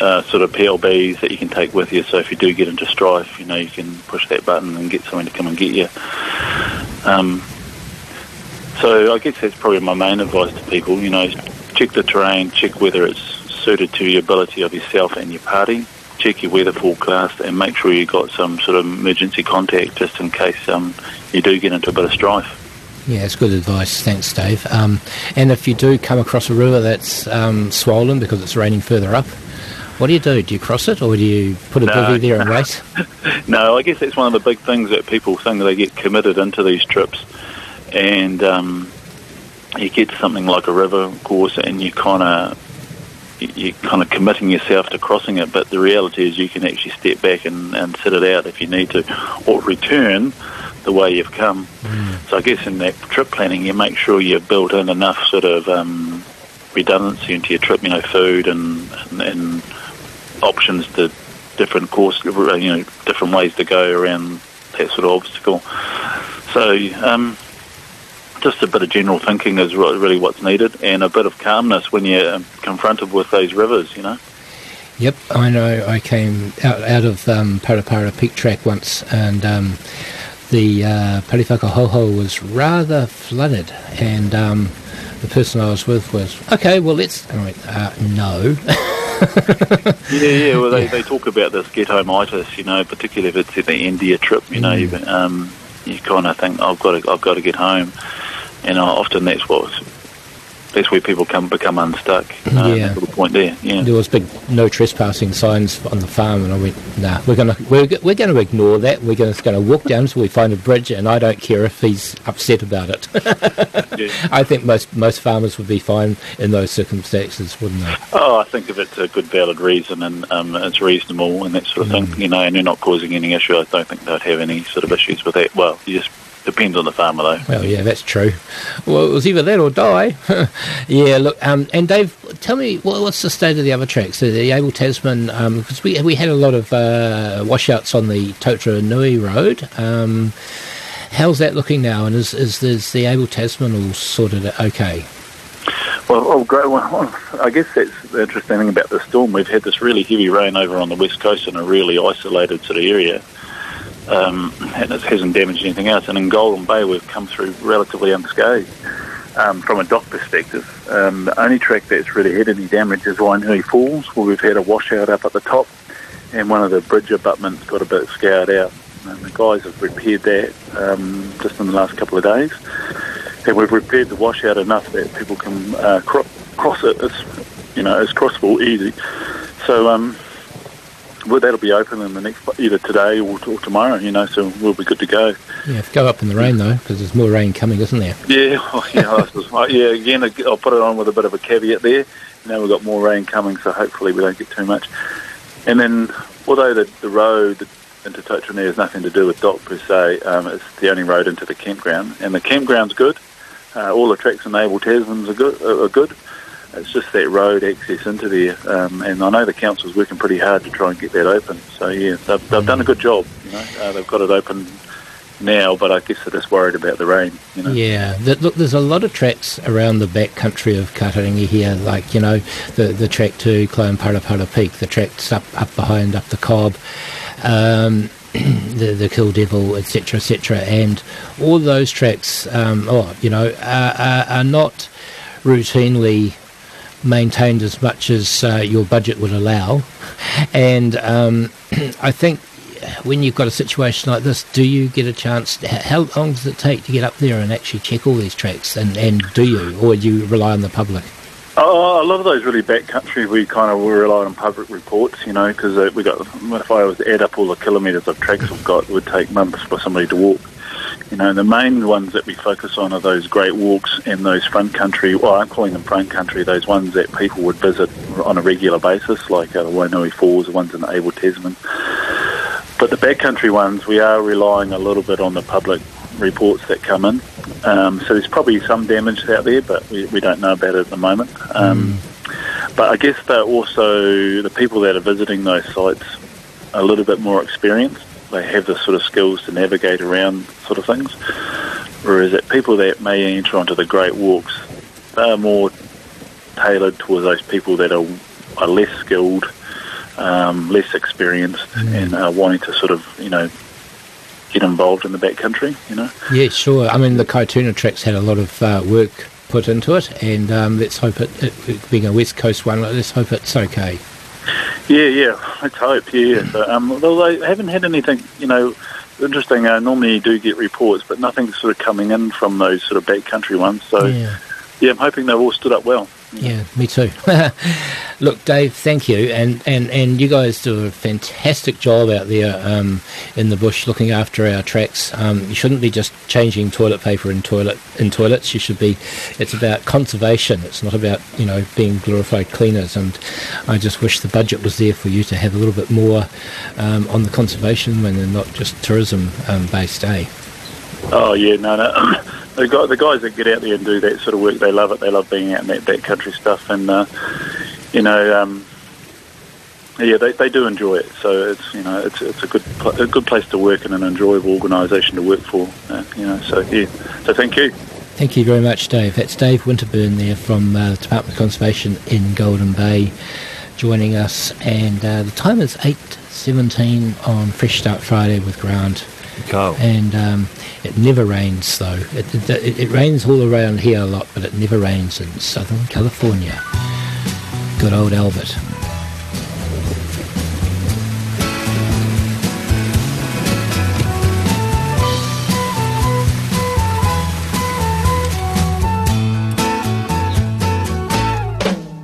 Speaker 8: uh, sort of PLBs that you can take with you. So if you do get into strife, you know, you can push that button and get someone to come and get you. Um, so I guess that's probably my main advice to people. You know, check the terrain, check whether it's suited to your ability of yourself and your party. Check your weather forecast and make sure you've got some sort of emergency contact just in case um, you do get into a bit of strife.
Speaker 2: Yeah, it's good advice. Thanks, Dave. Um, and if you do come across a river that's um, swollen because it's raining further up, what do you do? Do you cross it or do you put a
Speaker 8: No.
Speaker 2: bivvy there and wait?
Speaker 8: No, I guess that's one of the big things that people think they get committed into these trips, and um, you get something like a river course, and you kind of you're kind of committing yourself to crossing it. But the reality is, you can actually step back and, and sit it out if you need to, or return the way you've come. So I guess in that trip planning, you make sure you've built in enough sort of um, redundancy into your trip. You know, food and and, and options to different course, you know, different ways to go around that sort of obstacle. So, um, just a bit of general thinking is really what's needed, and a bit of calmness when you're um, confronted with those rivers. You know.
Speaker 2: Yep, I know. I came out, out of um, Parapara Peak Track once, and um, the uh, Pariwhakaoho was rather flooded, and um, the person I was with was, okay, well, let's. I went, uh, no.
Speaker 8: Yeah, yeah. Well, they, they talk about this get homeitis, you know, particularly if it's at the end of your trip. You know, you, um, you kind of think I've got to I've got to get home, and uh, often that's what that's where people come become unstuck. Uh,
Speaker 2: Yeah.
Speaker 8: point there. Yeah.
Speaker 2: There was big no trespassing signs on the farm, and I went, "Nah, we're gonna we're, we're going to ignore that. We're gonna, just going to walk down until we find a bridge, and I don't care if he's upset about it."
Speaker 8: Yeah.
Speaker 2: I think most most farmers would be fine in those circumstances, wouldn't they?
Speaker 8: Oh, I think if it's a good, valid reason and um, it's reasonable and that sort of thing, you know, and you're not causing any issue, I don't think they'd have any sort of issues with that. Well, it just depends on the farmer, though.
Speaker 2: Well, yeah, that's true. Well, it was either that or die. yeah, look, um, and Dave, tell me what, what's the state of the other tracks? The, Abel Tasman, because we we had a lot of uh, washouts on the Totaranui Road. Um, how's that looking now? And is is, is the Abel Tasman all sorted? Okay.
Speaker 8: Well, oh, great. Well, I guess that's the interesting thing about the storm. We've had this really heavy rain over on the west coast in a really isolated sort of area, um, and it hasn't damaged anything else. And in Golden Bay, we've come through relatively unscathed. Um, from a DOC perspective, um, the only track that's really had any damage is Wainui Falls, where we've had a washout up at the top, and one of the bridge abutments got a bit scoured out. And the guys have repaired that um, just in the last couple of days and we've repaired the washout enough that people can uh, cro- cross it as you know as crossable easy. So um, that'll be open in the next either today or, or tomorrow. You know, so we'll be good to go.
Speaker 2: Yeah, go up in the rain though, because there's more rain coming, isn't there?
Speaker 8: Yeah, oh, yeah, I suppose- uh, yeah. Again, I'll put it on with a bit of a caveat there. Now we've got more rain coming, so hopefully we don't get too much. And then, although the, the road into Totaranui has nothing to do with DOC per se, um, it's the only road into the campground, and the campground's good. Uh, all the tracks in Abel Tasmans are good. Are are good. It's just that road access into there, um, and I know the council's working pretty hard to try and get that open. So yeah, they've, they've done a good job. You know, uh, they've got it open now, but I guess they're just worried about the rain. You know.
Speaker 2: Yeah, th look, there's a lot of tracks around the back country of Kahurangi here, like, you know, the, the track to Clonparapara Peak, the tracks up, up behind, up the Cobb, um, the, the Kill Devil, etc., etc., and all those tracks, um, oh, you know, are, are, are not routinely maintained as much as uh, your budget would allow. And um, I think when you've got a situation like this, do you get a chance? How long does it take to get up there and actually check all these tracks? And, and do you, or do you rely on the public?
Speaker 8: Oh, a lot of those really backcountry, we kind of rely on public reports, you know, because uh, we got. If I was to add up all the kilometres of tracks we've got, it would take months for somebody to walk. You know, the main ones that we focus on are those great walks and those front country. Well, I'm calling them front country. Those ones that people would visit on a regular basis, like uh, the Wainui Falls, the ones in the Abel Tasman. But the backcountry ones, we are relying a little bit on the public reports that come in. Um, so there's probably some damage out there, but we, we don't know about it at the moment. Um, But I guess they're also the people that are visiting those sites a little bit more experienced. They have the sort of skills to navigate around sort of things. Whereas that people that may enter onto the great walks, they are more tailored towards those people that are, are less skilled, um, less experienced, and are wanting to sort of you know get involved in the backcountry. You know.
Speaker 2: Yeah, sure. I mean, the Kaituna tracks had a lot of uh, work put into it, and um, let's hope it, it, being a West Coast one, let's hope it's okay.
Speaker 8: Yeah, yeah, let's hope. Yeah, yeah. So, um, although they haven't had anything, you know, interesting. Uh, normally you do get reports, but nothing sort of coming in from those sort of backcountry ones. So, yeah,
Speaker 2: Yeah.
Speaker 8: I'm hoping they've all stood up well.
Speaker 2: Yeah, me too. Look, Dave, thank you, and, and, and you guys do a fantastic job out there um, in the bush looking after our tracks. Um, you shouldn't be just changing toilet paper in toilet in toilets. You should be. It's about conservation. It's not about you know being glorified cleaners. And I just wish the budget was there for you to have a little bit more um, on the conservation and not just tourism um, based. Eh?
Speaker 8: Oh yeah, no, no. the guy, the guys that get out there and do that sort of work, they love it. They love being out in that backcountry stuff, and uh, you know, um, yeah, they, they do enjoy it. So it's you know, it's it's a good a good place to work and an enjoyable organisation to work for. Uh, you know, so yeah, so thank you.
Speaker 2: Thank you very much, Dave. That's Dave Winterburn there from uh, Department of Conservation in Golden Bay joining us. And uh, the time is 8.17 on Fresh Start Friday with Grant.
Speaker 3: Carl.
Speaker 2: And um, it never rains, though. It, it, it rains all around here a lot, but it never rains in Southern California. Good old Albert.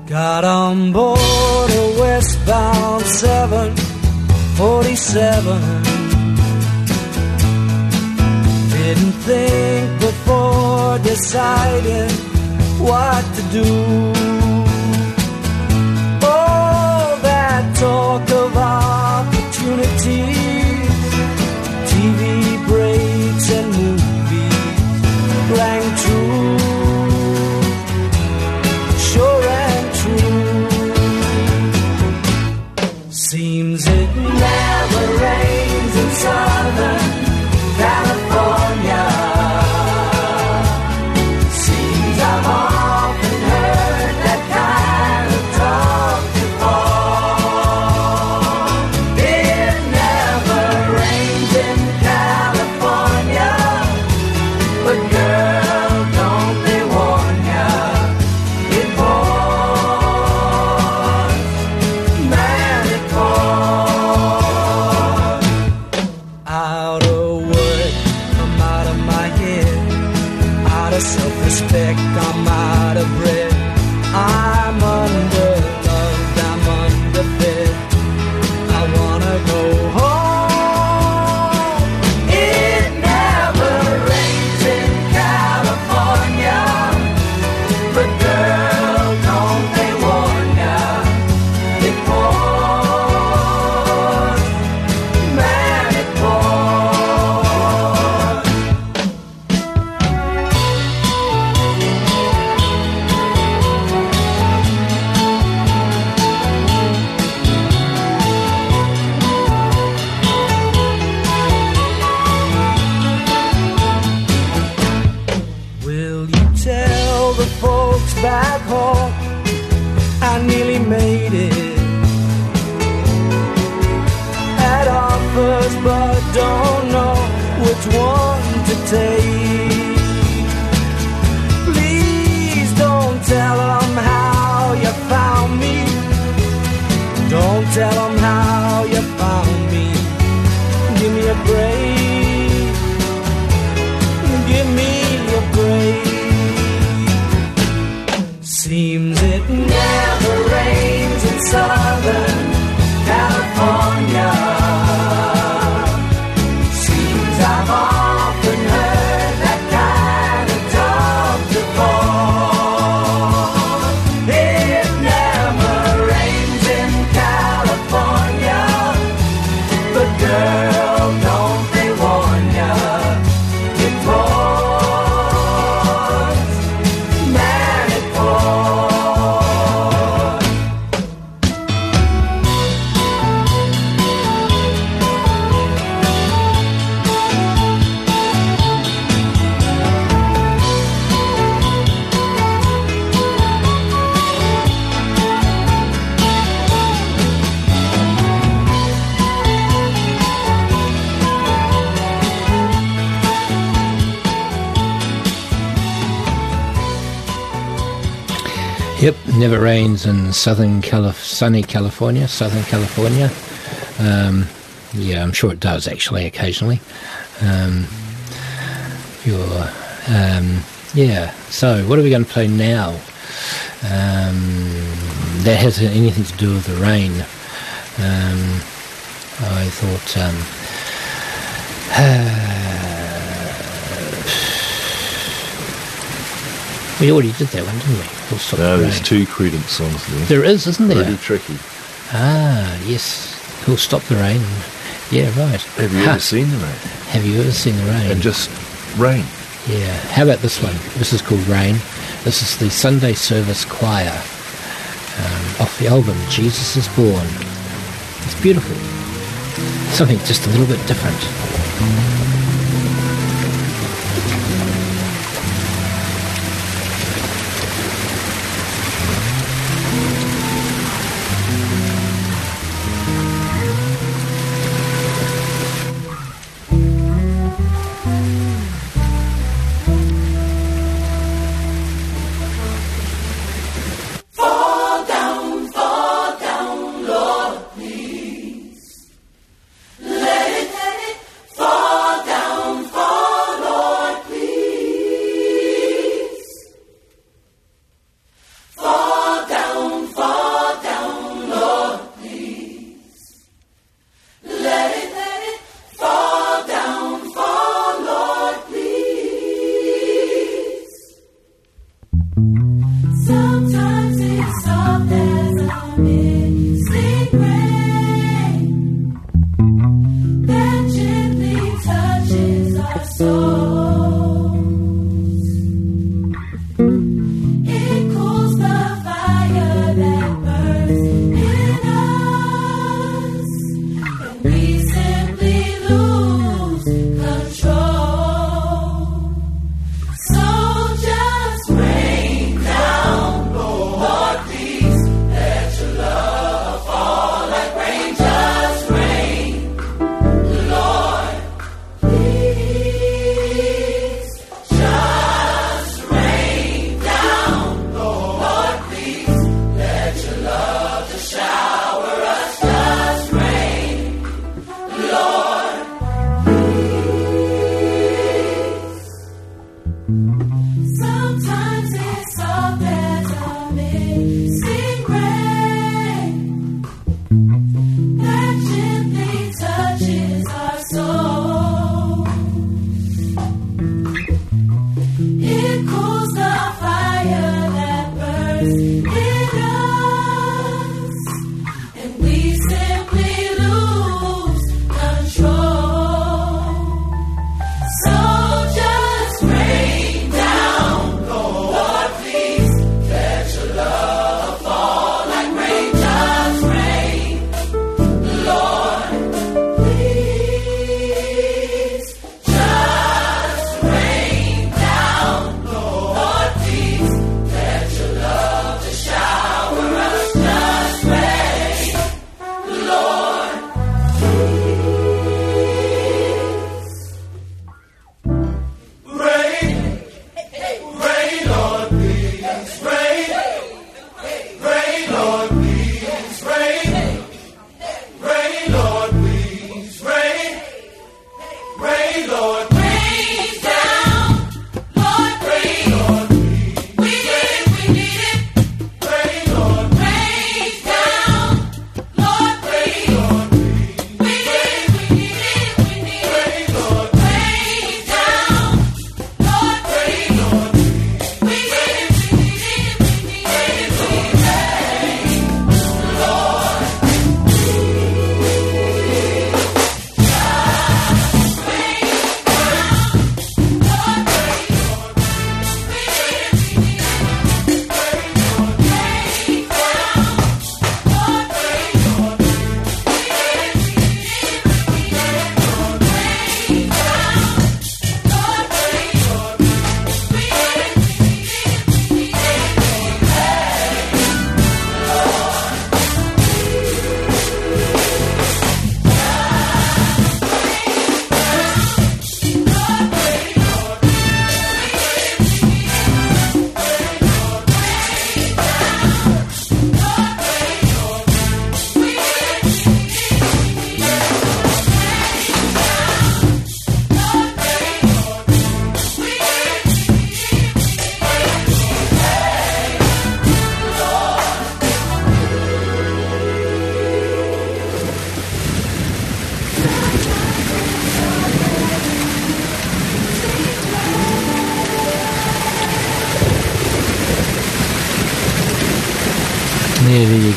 Speaker 6: Got on board a westbound 747. Didn't think before deciding what to do. All that talk of opportunities, TV breaks never rains in southern
Speaker 2: Calif- sunny California, southern California. Um, yeah, I'm sure it does actually occasionally. Um, your, um, yeah. So, what are we going to play now? Um, that has anything to do with the rain. Um, I thought. Um, we already did that one, didn't we?
Speaker 3: No, there's two Creedence songs there.
Speaker 2: There is, isn't there?
Speaker 3: Pretty tricky.
Speaker 2: Ah, yes. Who'll stop the rain? Yeah, right.
Speaker 3: Have you
Speaker 2: Ha,
Speaker 3: ever seen the rain?
Speaker 2: Have you ever seen the rain?
Speaker 3: And just rain.
Speaker 2: yeah. How about this one? This is called Rain. This is the Sunday Service Choir um, off the album Jesus is Born. It's beautiful. Something just a little bit different.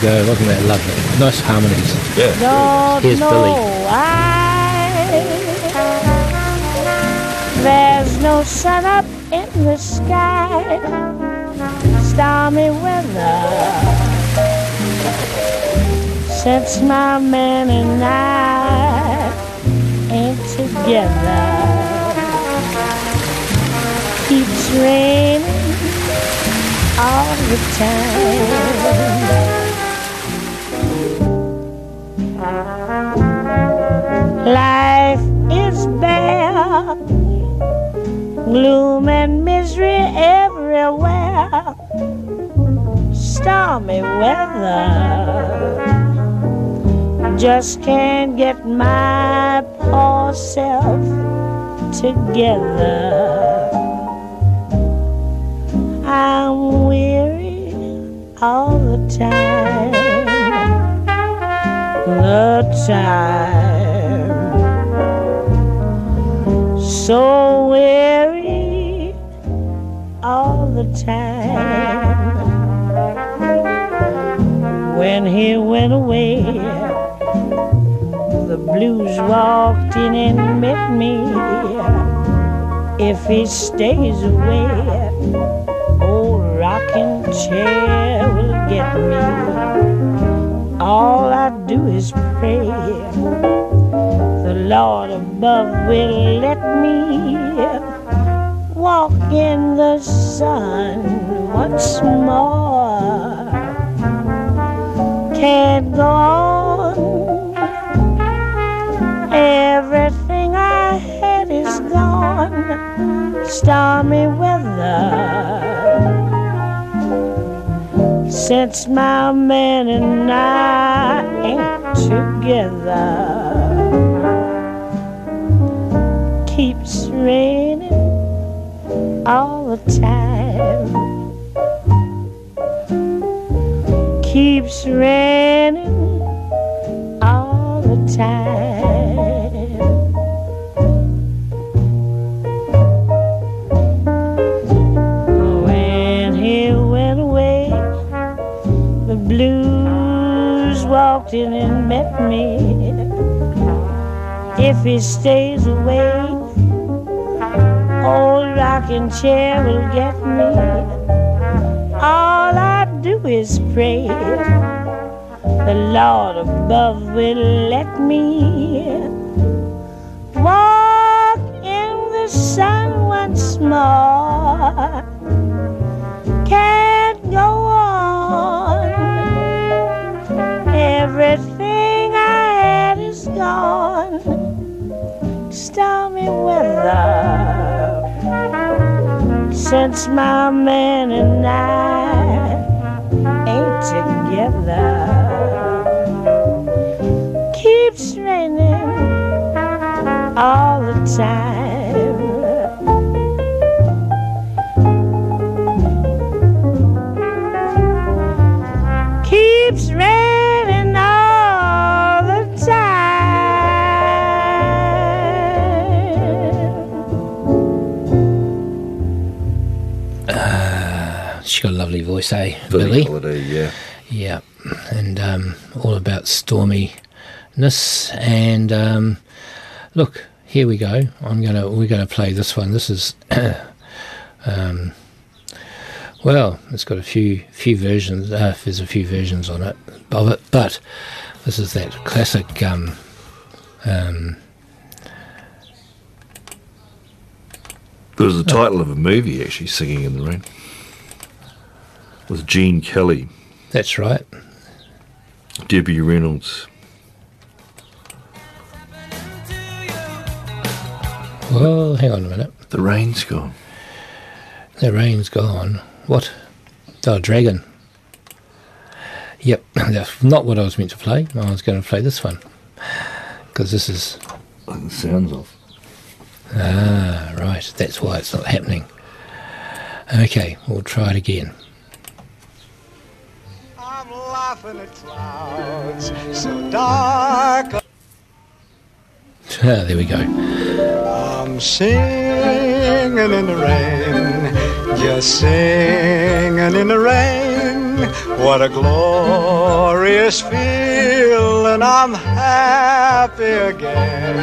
Speaker 2: Yeah, there go. Wasn't that lovely? Nice harmonies.
Speaker 3: Yeah.
Speaker 9: Don't
Speaker 2: Here's
Speaker 9: know
Speaker 2: Billie.
Speaker 9: why there's no sun up in the sky. Stormy weather since my man and I ain't together. Keeps raining all the time. Life is bare, gloom and misery everywhere, stormy weather. Just can't get my poor self together. When he went away, the blues walked in and met me. If he stays away, old rocking chair will get me. All I do is pray the Lord above will let me walk in the sun once more. Can't go on. Everything I had is gone. Stormy weather since my man and I ain't together. Keeps raining all the time. Keeps raining all the time. When he went away, the blues walked in and met me. If he stays away, old rocking chair will get me. All I is pray the Lord above will let me walk in the sun once more. Can't go on. Everything I had is gone. Stormy weather. Since my man and I together. Keeps raining all the time. Keeps raining all the time.
Speaker 2: She's got a lovely voice, eh,
Speaker 3: Billie
Speaker 2: Billy?
Speaker 3: Holiday, yeah.
Speaker 2: Yeah, and um, all about storminess. And um, look, here we go. I'm gonna we're gonna play this one. This is, um, well, it's got a few few versions. Uh, there's a few versions on it of it, but this is that classic. Um, um,
Speaker 3: It was the title of a movie, actually, Singing in the Rain. With Gene Kelly,
Speaker 2: that's right.
Speaker 3: Debbie Reynolds.
Speaker 2: Well, hang on a minute.
Speaker 3: The rain's gone.
Speaker 2: The rain's gone. What? Oh, Dragon. Yep, that's not what I was meant to play. I was going to play this one. Because this is.
Speaker 3: Like the sounds of.
Speaker 2: Ah, right. That's why it's not happening. Okay, we'll try it again.
Speaker 10: Laughing at clouds so dark.
Speaker 2: Ah, there we go.
Speaker 10: I'm singing in the rain, just singing in the rain. What a glorious feeling! I'm happy again.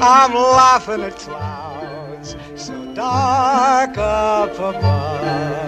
Speaker 10: I'm laughing at clouds so dark up above.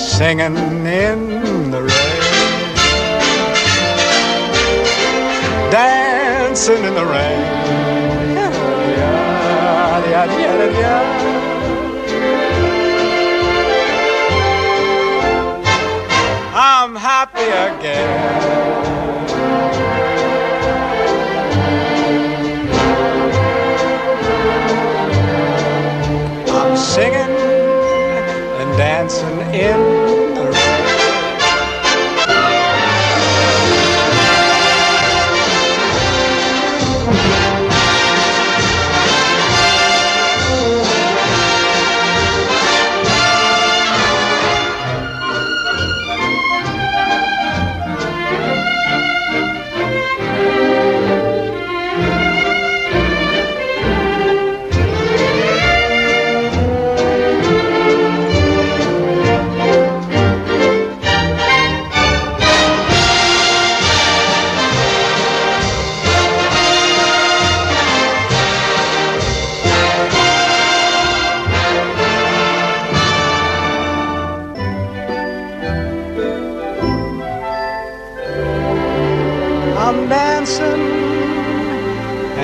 Speaker 10: singing in the rain. Dancing in the rain. I'm happy again. I'm singing dancing in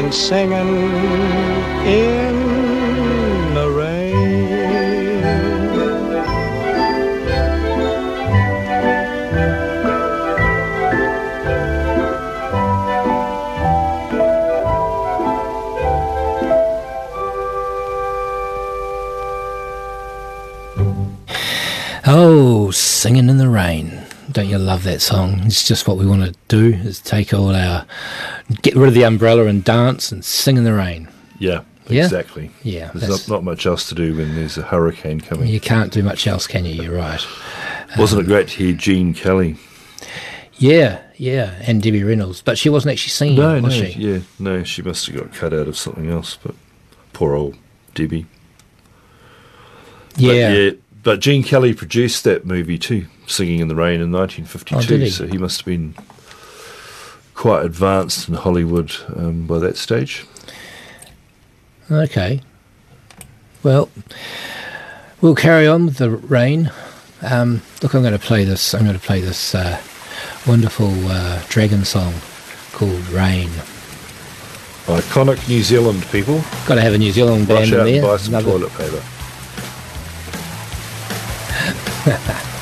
Speaker 10: and singing in the rain.
Speaker 2: Oh, singing in the rain. don't you love that song? It's just what we want to do is take all our, get rid of the umbrella and dance and sing in the rain.
Speaker 3: Yeah,
Speaker 2: Yeah?
Speaker 3: exactly.
Speaker 2: Yeah,
Speaker 3: There's not, not much else to do when there's a hurricane coming.
Speaker 2: You can't do much else, can you? You're right.
Speaker 3: Wasn't um, it great to hear Gene Kelly?
Speaker 2: Yeah, yeah, and Debbie Reynolds, but she wasn't actually singing,
Speaker 3: no,
Speaker 2: was
Speaker 3: no,
Speaker 2: she?
Speaker 3: yeah, no. She must have got cut out of something else. But poor old Debbie.
Speaker 2: Yeah.
Speaker 3: But, yeah, but Gene Kelly produced that movie too, Singing in the Rain in 1952.
Speaker 2: Oh, he?
Speaker 3: So he must have been quite advanced in Hollywood um, by that stage.
Speaker 2: Okay. Well, we'll carry on with the rain. Um, look, I'm going to play this. I'm going to play this uh, wonderful uh, dragon song called Rain.
Speaker 3: Iconic New Zealand people.
Speaker 2: Got to have a New Zealand band
Speaker 3: Rush
Speaker 2: in
Speaker 3: out
Speaker 2: there.
Speaker 3: and buy some
Speaker 2: Another-
Speaker 3: toilet paper.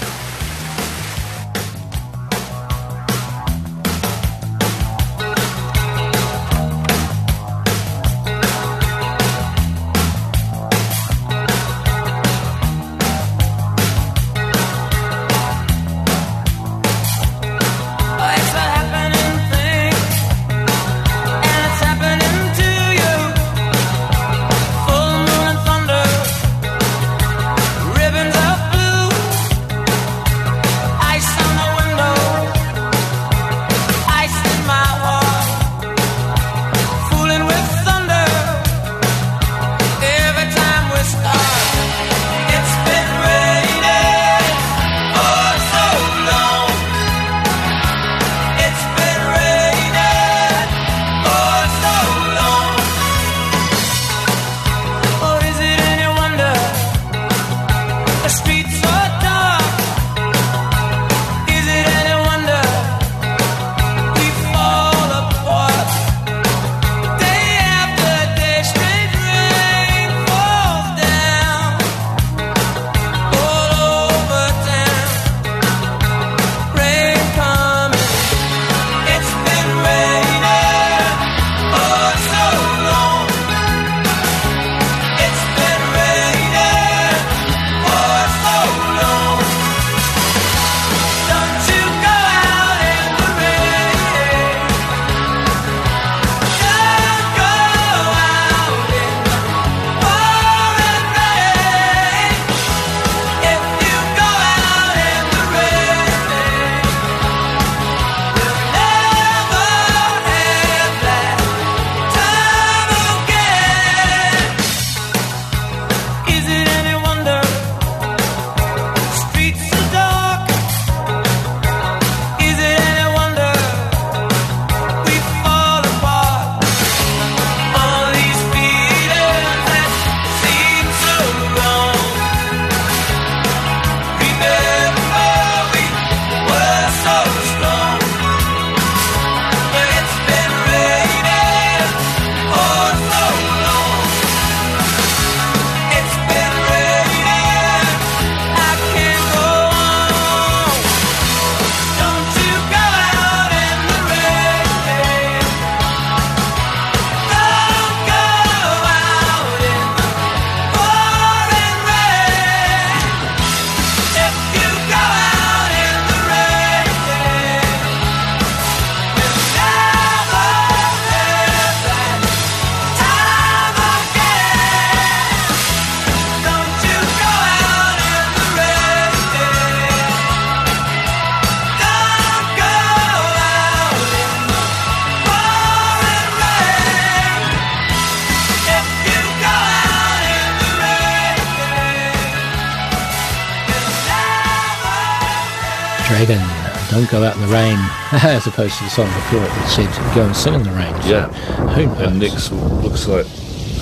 Speaker 2: as opposed to the song before it that said go and sing in the rain. So
Speaker 3: Yeah.
Speaker 2: who knows?
Speaker 3: And Nick's looks like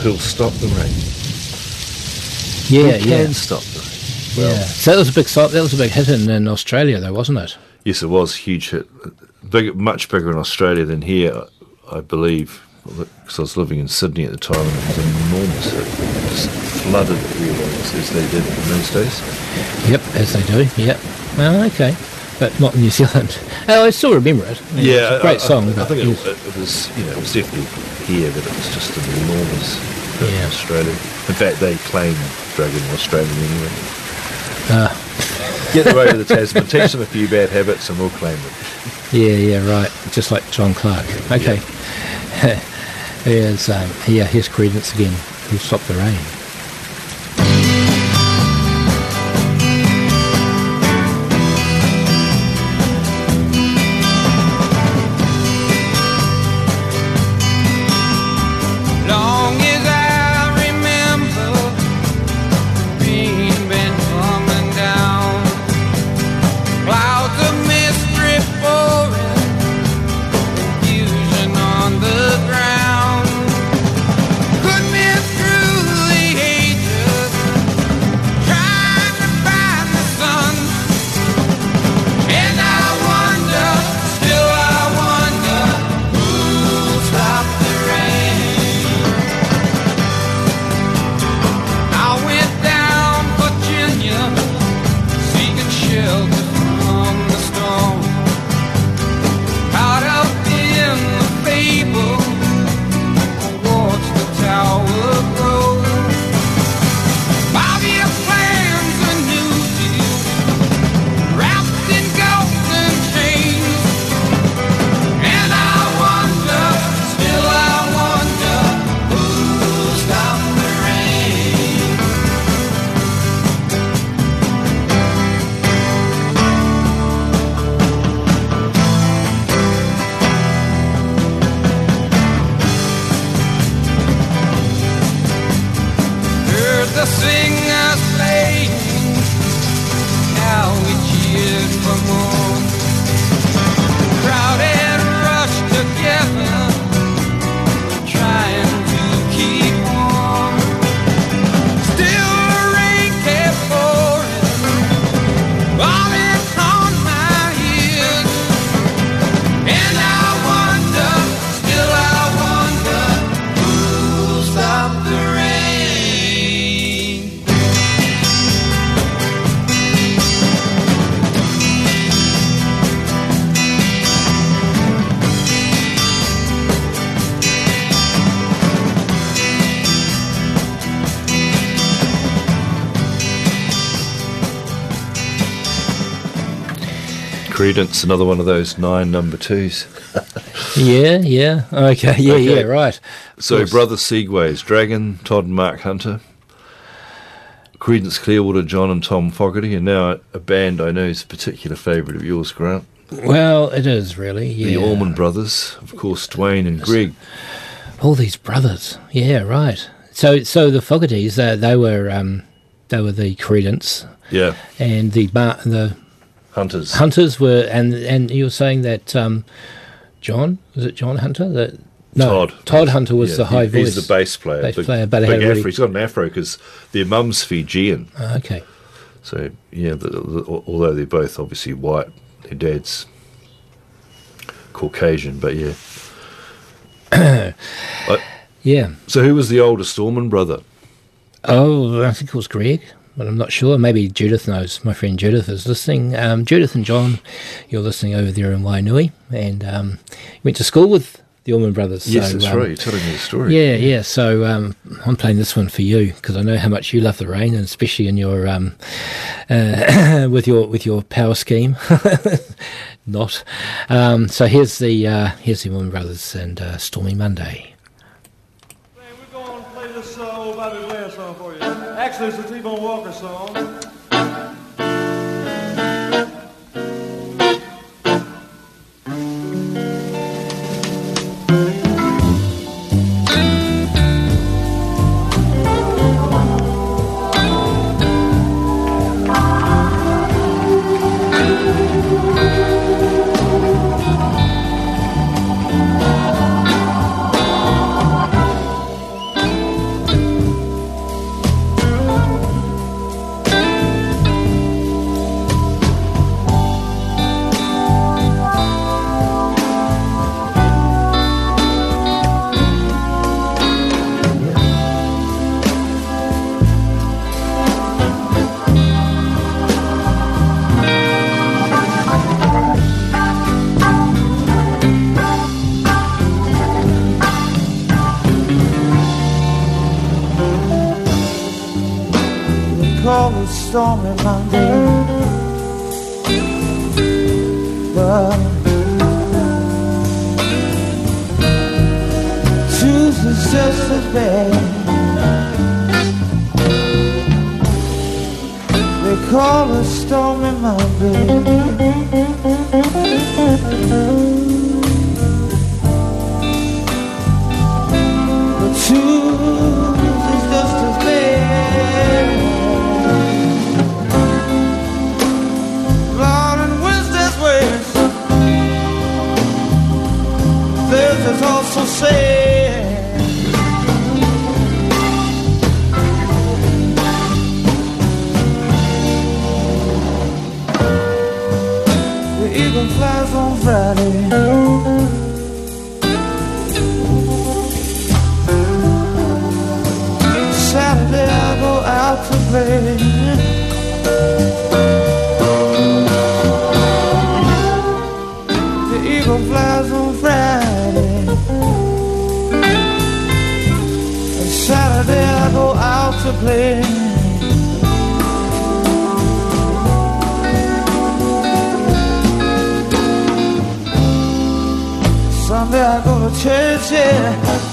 Speaker 3: he'll stop the rain.
Speaker 2: yeah,
Speaker 3: He
Speaker 2: yeah,
Speaker 3: can stop the rain. Well,
Speaker 2: yeah. So that was a big song. That was a big hit in, in Australia, though, wasn't it?
Speaker 3: Yes, it was huge hit. Big, much bigger in Australia than here, I believe. Because I was living in Sydney at the time, and it was enormous hit. It just flooded everywhere as as they did in those days.
Speaker 2: Yep, as they do. Yep. Well, okay, but not New Zealand. Oh, I still remember it. I mean, it's a great
Speaker 3: I,
Speaker 2: song.
Speaker 3: I, I think it, it, it was, you know, it was definitely here, but it was just an enormous hit in Australia. In fact, they claim Dragon Australian anyway.
Speaker 2: Ah.
Speaker 3: Get them over the Tasman, teach them a few bad habits, and we'll claim them.
Speaker 2: Yeah, yeah, right. Just like John Clarke. Okay. here's, um, here, here's Creedence again. Who stopped
Speaker 4: the rain?
Speaker 3: Creedence, another one of those nine number twos.
Speaker 2: Yeah, yeah. Okay, yeah,
Speaker 3: Okay.
Speaker 2: yeah, right. Of
Speaker 3: So,
Speaker 2: course.
Speaker 3: Brother Segways, Dragon, Todd and Marc Hunter, Creedence Clearwater, John and Tom Fogerty, and now a band I know is a particular favourite of yours, Grant.
Speaker 2: Well, it is really. Yeah.
Speaker 3: The Allman Brothers, of course, Duane and Greg.
Speaker 2: All these brothers. Yeah, right. So, so the Fogertys, uh, they were, um, they were the Creedence,
Speaker 3: Yeah,
Speaker 2: and the bar, the
Speaker 3: Hunters.
Speaker 2: Hunters were, and and you were saying that um, John was it John Hunter? That no,
Speaker 3: Todd.
Speaker 2: Todd Hunter was
Speaker 3: Yeah,
Speaker 2: the high
Speaker 3: he-
Speaker 2: voice.
Speaker 3: He's the bass player.
Speaker 2: Bass
Speaker 3: big,
Speaker 2: player, but
Speaker 3: big afro.
Speaker 2: Really...
Speaker 3: He's got an afro because their mum's Fijian.
Speaker 2: Ah, okay.
Speaker 3: So yeah, the, the, although they're both obviously white, their dad's Caucasian. But yeah. Uh,
Speaker 2: Yeah.
Speaker 3: so who was the oldest Allman brother?
Speaker 2: Oh, I think it was Greg, but I'm not sure. Maybe Judith knows. My friend Judith is listening. Um, Judith and John, you're listening over there in Wainui, and um, went to school with the Allman Brothers.
Speaker 3: Yes,
Speaker 2: so,
Speaker 3: that's
Speaker 2: um,
Speaker 3: right. You're telling me the story.
Speaker 2: Yeah, yeah. So um, I'm playing this one for you because I know how much you love the rain, and especially in your um, uh, with your with your power scheme. Not. Um, so here's the uh, here's the Allman Brothers and uh, Stormy Monday.
Speaker 11: We're Actually, it's a T-Bone Walker song.
Speaker 6: Stormy Monday.
Speaker 11: Truth is just as bad. They call a storm in my bed. This is also sad. The eagle flies on Friday. Saturday I go out to play. Play. Sunday I go to church, yeah.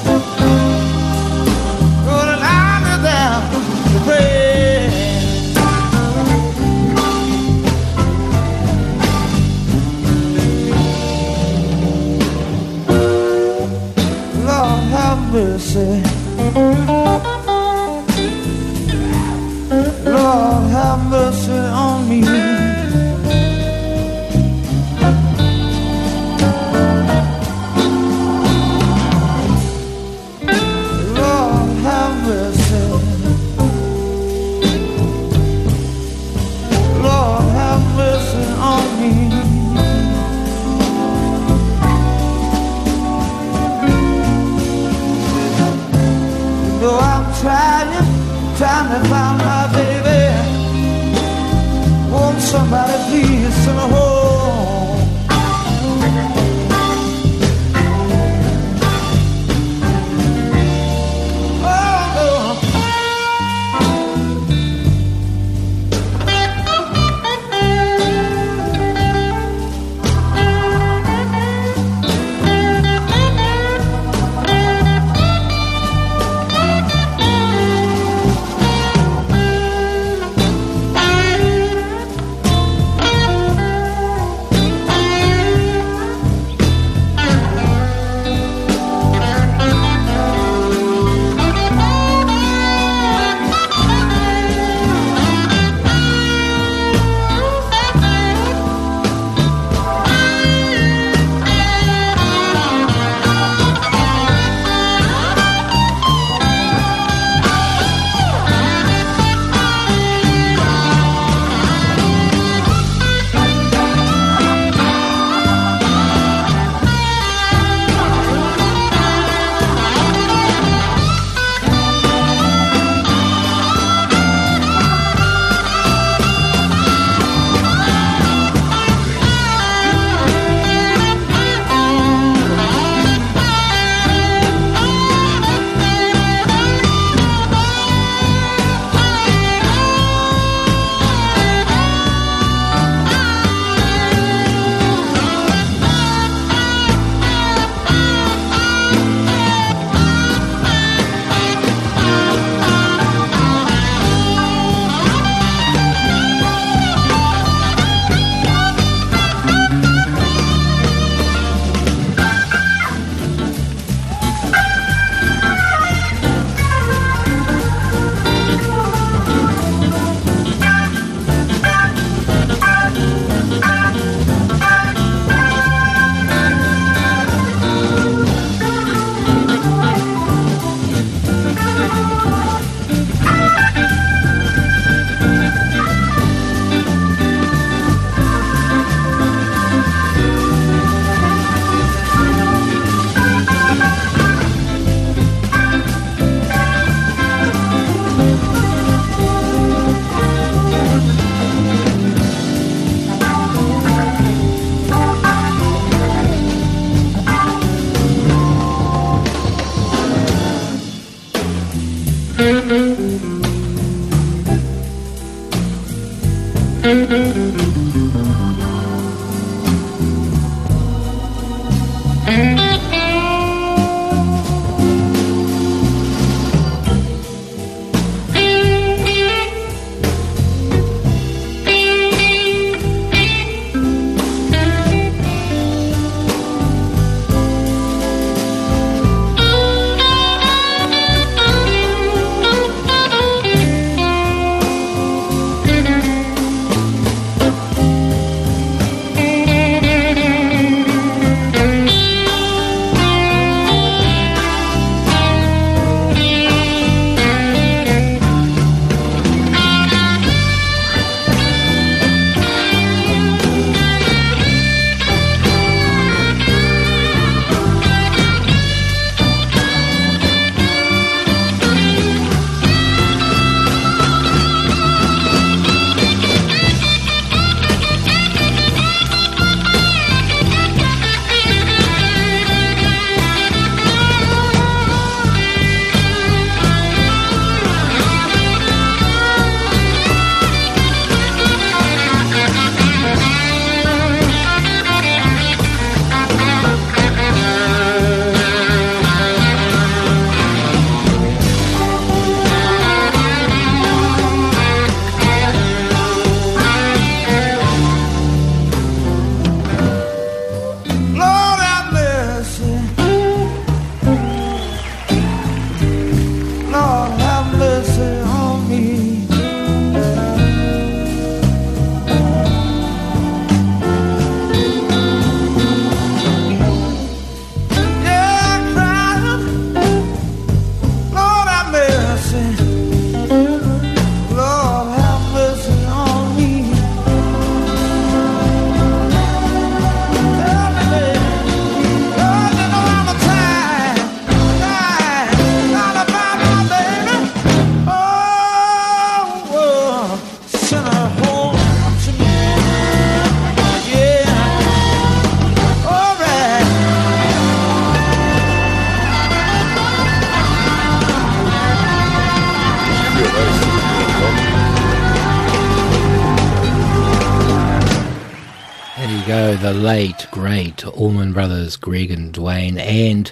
Speaker 2: The late, great Allman Brothers, Greg and Duane. And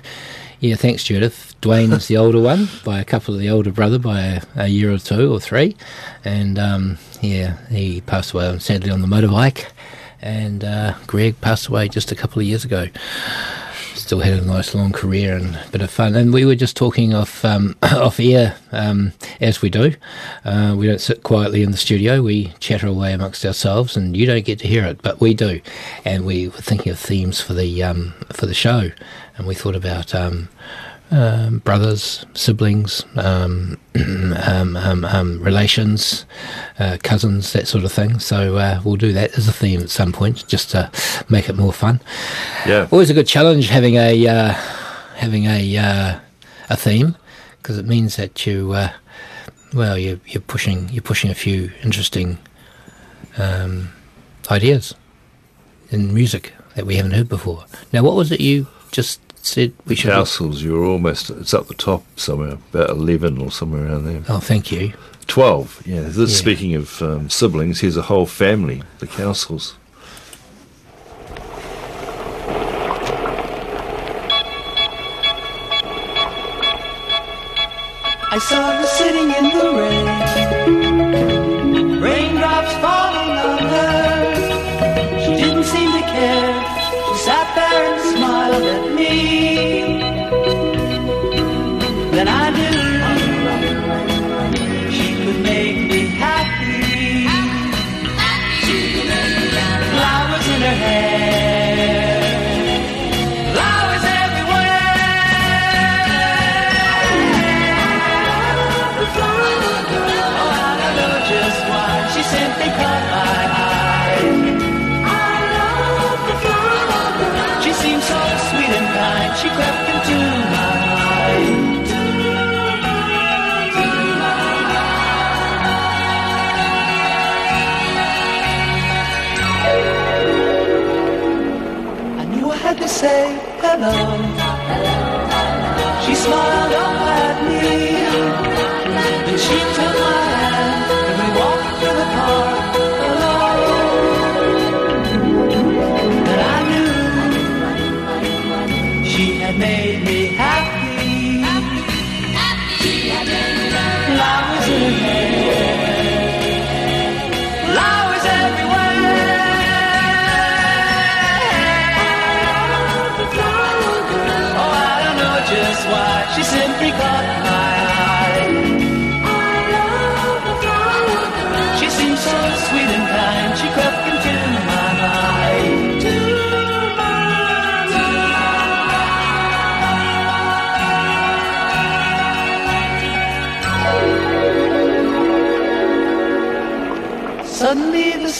Speaker 2: yeah, thanks, Judith. Duane's the older one by a couple of the older brother by a, a year or two or three. And um, yeah, he passed away sadly on the motorbike. And uh, Greg passed away just a couple of years ago. Still had a nice long career and a bit of fun. And we were just talking off um, off air, um, as we do. Uh, we don't sit quietly in the studio. We chatter away amongst ourselves, and you don't get to hear it, but we do. And we were thinking of themes for the um, for the show, and we thought about um, um, brothers, siblings, um, um, um, um, relations, uh, cousins, that sort of thing. So uh, we'll do that as a theme at some point, just to make it more fun.
Speaker 3: Yeah.
Speaker 2: Always a good challenge having a uh, having a uh, a theme because it means that you uh, well you're, you're pushing you're pushing a few interesting um, ideas in music that we haven't heard before. Now, what was it you just said we should?
Speaker 3: Cowsills, you're almost, it's up the top somewhere, about 11 or somewhere around there.
Speaker 2: Oh, thank you.
Speaker 3: 12, yeah. This,
Speaker 2: Yeah.
Speaker 3: Speaking of um, siblings, here's a whole family, the Cowsills.
Speaker 6: I saw her sitting in the rain, hello.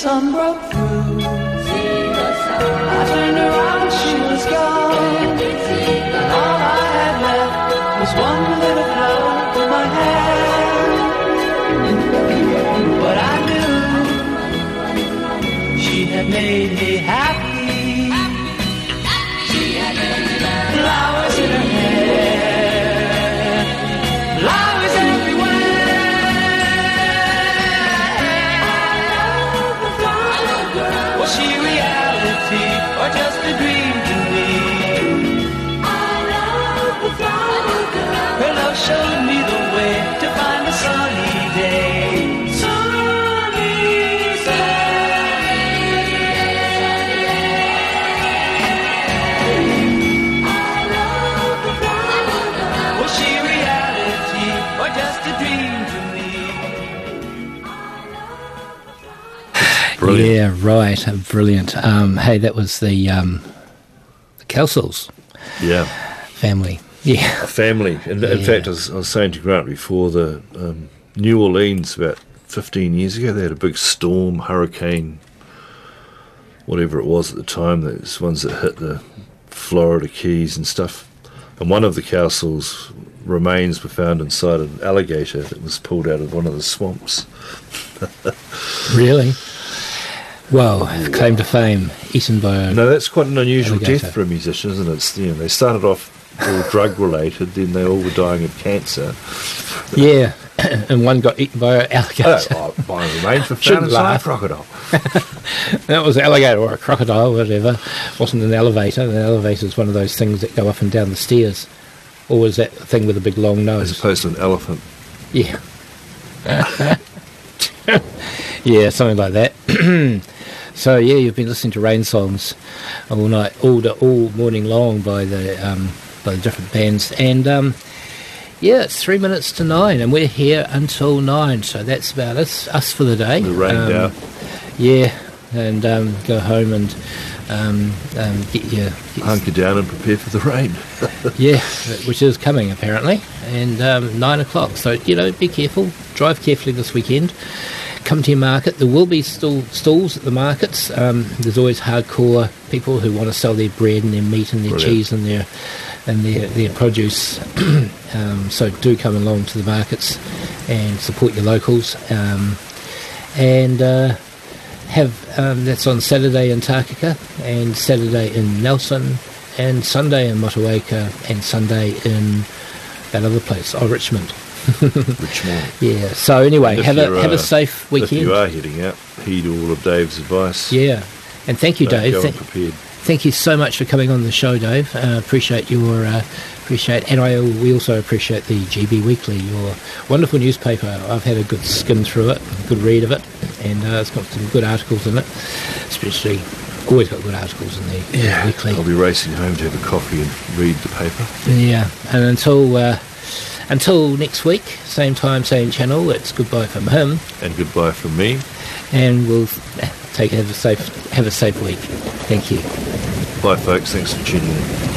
Speaker 6: Sun broke
Speaker 2: Yeah, right. Brilliant. Um, hey, that was the um, the Cowsills
Speaker 3: Yeah.
Speaker 2: family. Yeah.
Speaker 3: Family. In, in fact, I was, I was saying to Grant before, the um, New Orleans about 15 years ago, they had a big storm, hurricane, whatever it was at the time, those ones that hit the Florida Keys and stuff. And one of the Cowsills remains were found inside an alligator that was pulled out of one of the swamps.
Speaker 2: Really? Well, claim to fame, eaten by a.
Speaker 3: No, that's quite an unusual
Speaker 2: Alligator.
Speaker 3: death for a musician, isn't it? It's, you know, they started off all drug related, then they all were dying of cancer.
Speaker 2: Yeah, and one got eaten by an alligator.
Speaker 3: Oh, by range for
Speaker 2: Shouldn't
Speaker 3: a crocodile.
Speaker 2: that was an alligator or a crocodile, whatever. It wasn't an elevator. An elevator is one of those things that go up and down the stairs. Or was that thing with a big long
Speaker 3: As
Speaker 2: nose?
Speaker 3: opposed to an elephant.
Speaker 2: Yeah. yeah, something like that. so yeah, you've been listening to rain songs all night, all the, all morning long by the um, by the different bands, and um, yeah, it's three minutes to nine, and we're here until nine. So that's about us us for the day.
Speaker 3: The rain
Speaker 2: Um,
Speaker 3: out.
Speaker 2: Yeah, and um, go home and um, um, get your get
Speaker 3: Hunker down and prepare for the rain.
Speaker 2: yeah, which is coming apparently, and um, nine o'clock. So you know, be careful. Drive carefully this weekend. Come to your market. There will be still stalls at the markets. Um, there's always hardcore people who want to sell their bread and their meat and their
Speaker 3: Brilliant.
Speaker 2: cheese and their and their their produce. um, so do come along to the markets and support your locals. Um, and uh, have um, that's on Saturday in Takaka and Saturday in Nelson and Sunday in Motueka and Sunday in that other place, oh Richmond.
Speaker 3: Richmond.
Speaker 2: Yeah. So anyway, have a have
Speaker 3: uh,
Speaker 2: a safe weekend.
Speaker 3: If you are heading out, heed all of Dave's advice.
Speaker 2: Yeah. And thank you,
Speaker 3: Don't
Speaker 2: Dave.
Speaker 3: Go
Speaker 2: Thank-
Speaker 3: unprepared.
Speaker 2: Thank you so much for coming on the show, Dave. Uh, appreciate your uh, appreciate, and I we also appreciate the GB Weekly, your wonderful newspaper. I've had a good skim through it, a good read of it, and uh, it's got some good articles in it. Especially, always got good articles in the
Speaker 3: Yeah,
Speaker 2: weekly.
Speaker 3: I'll be racing home to have a coffee and read the paper.
Speaker 2: Yeah, and until uh, until next week, same time, same channel. It's goodbye from him,
Speaker 3: And goodbye from me.
Speaker 2: and we'll uh, take have a safe have a safe week. Thank you.
Speaker 3: Bye, folks. Thanks for tuning in.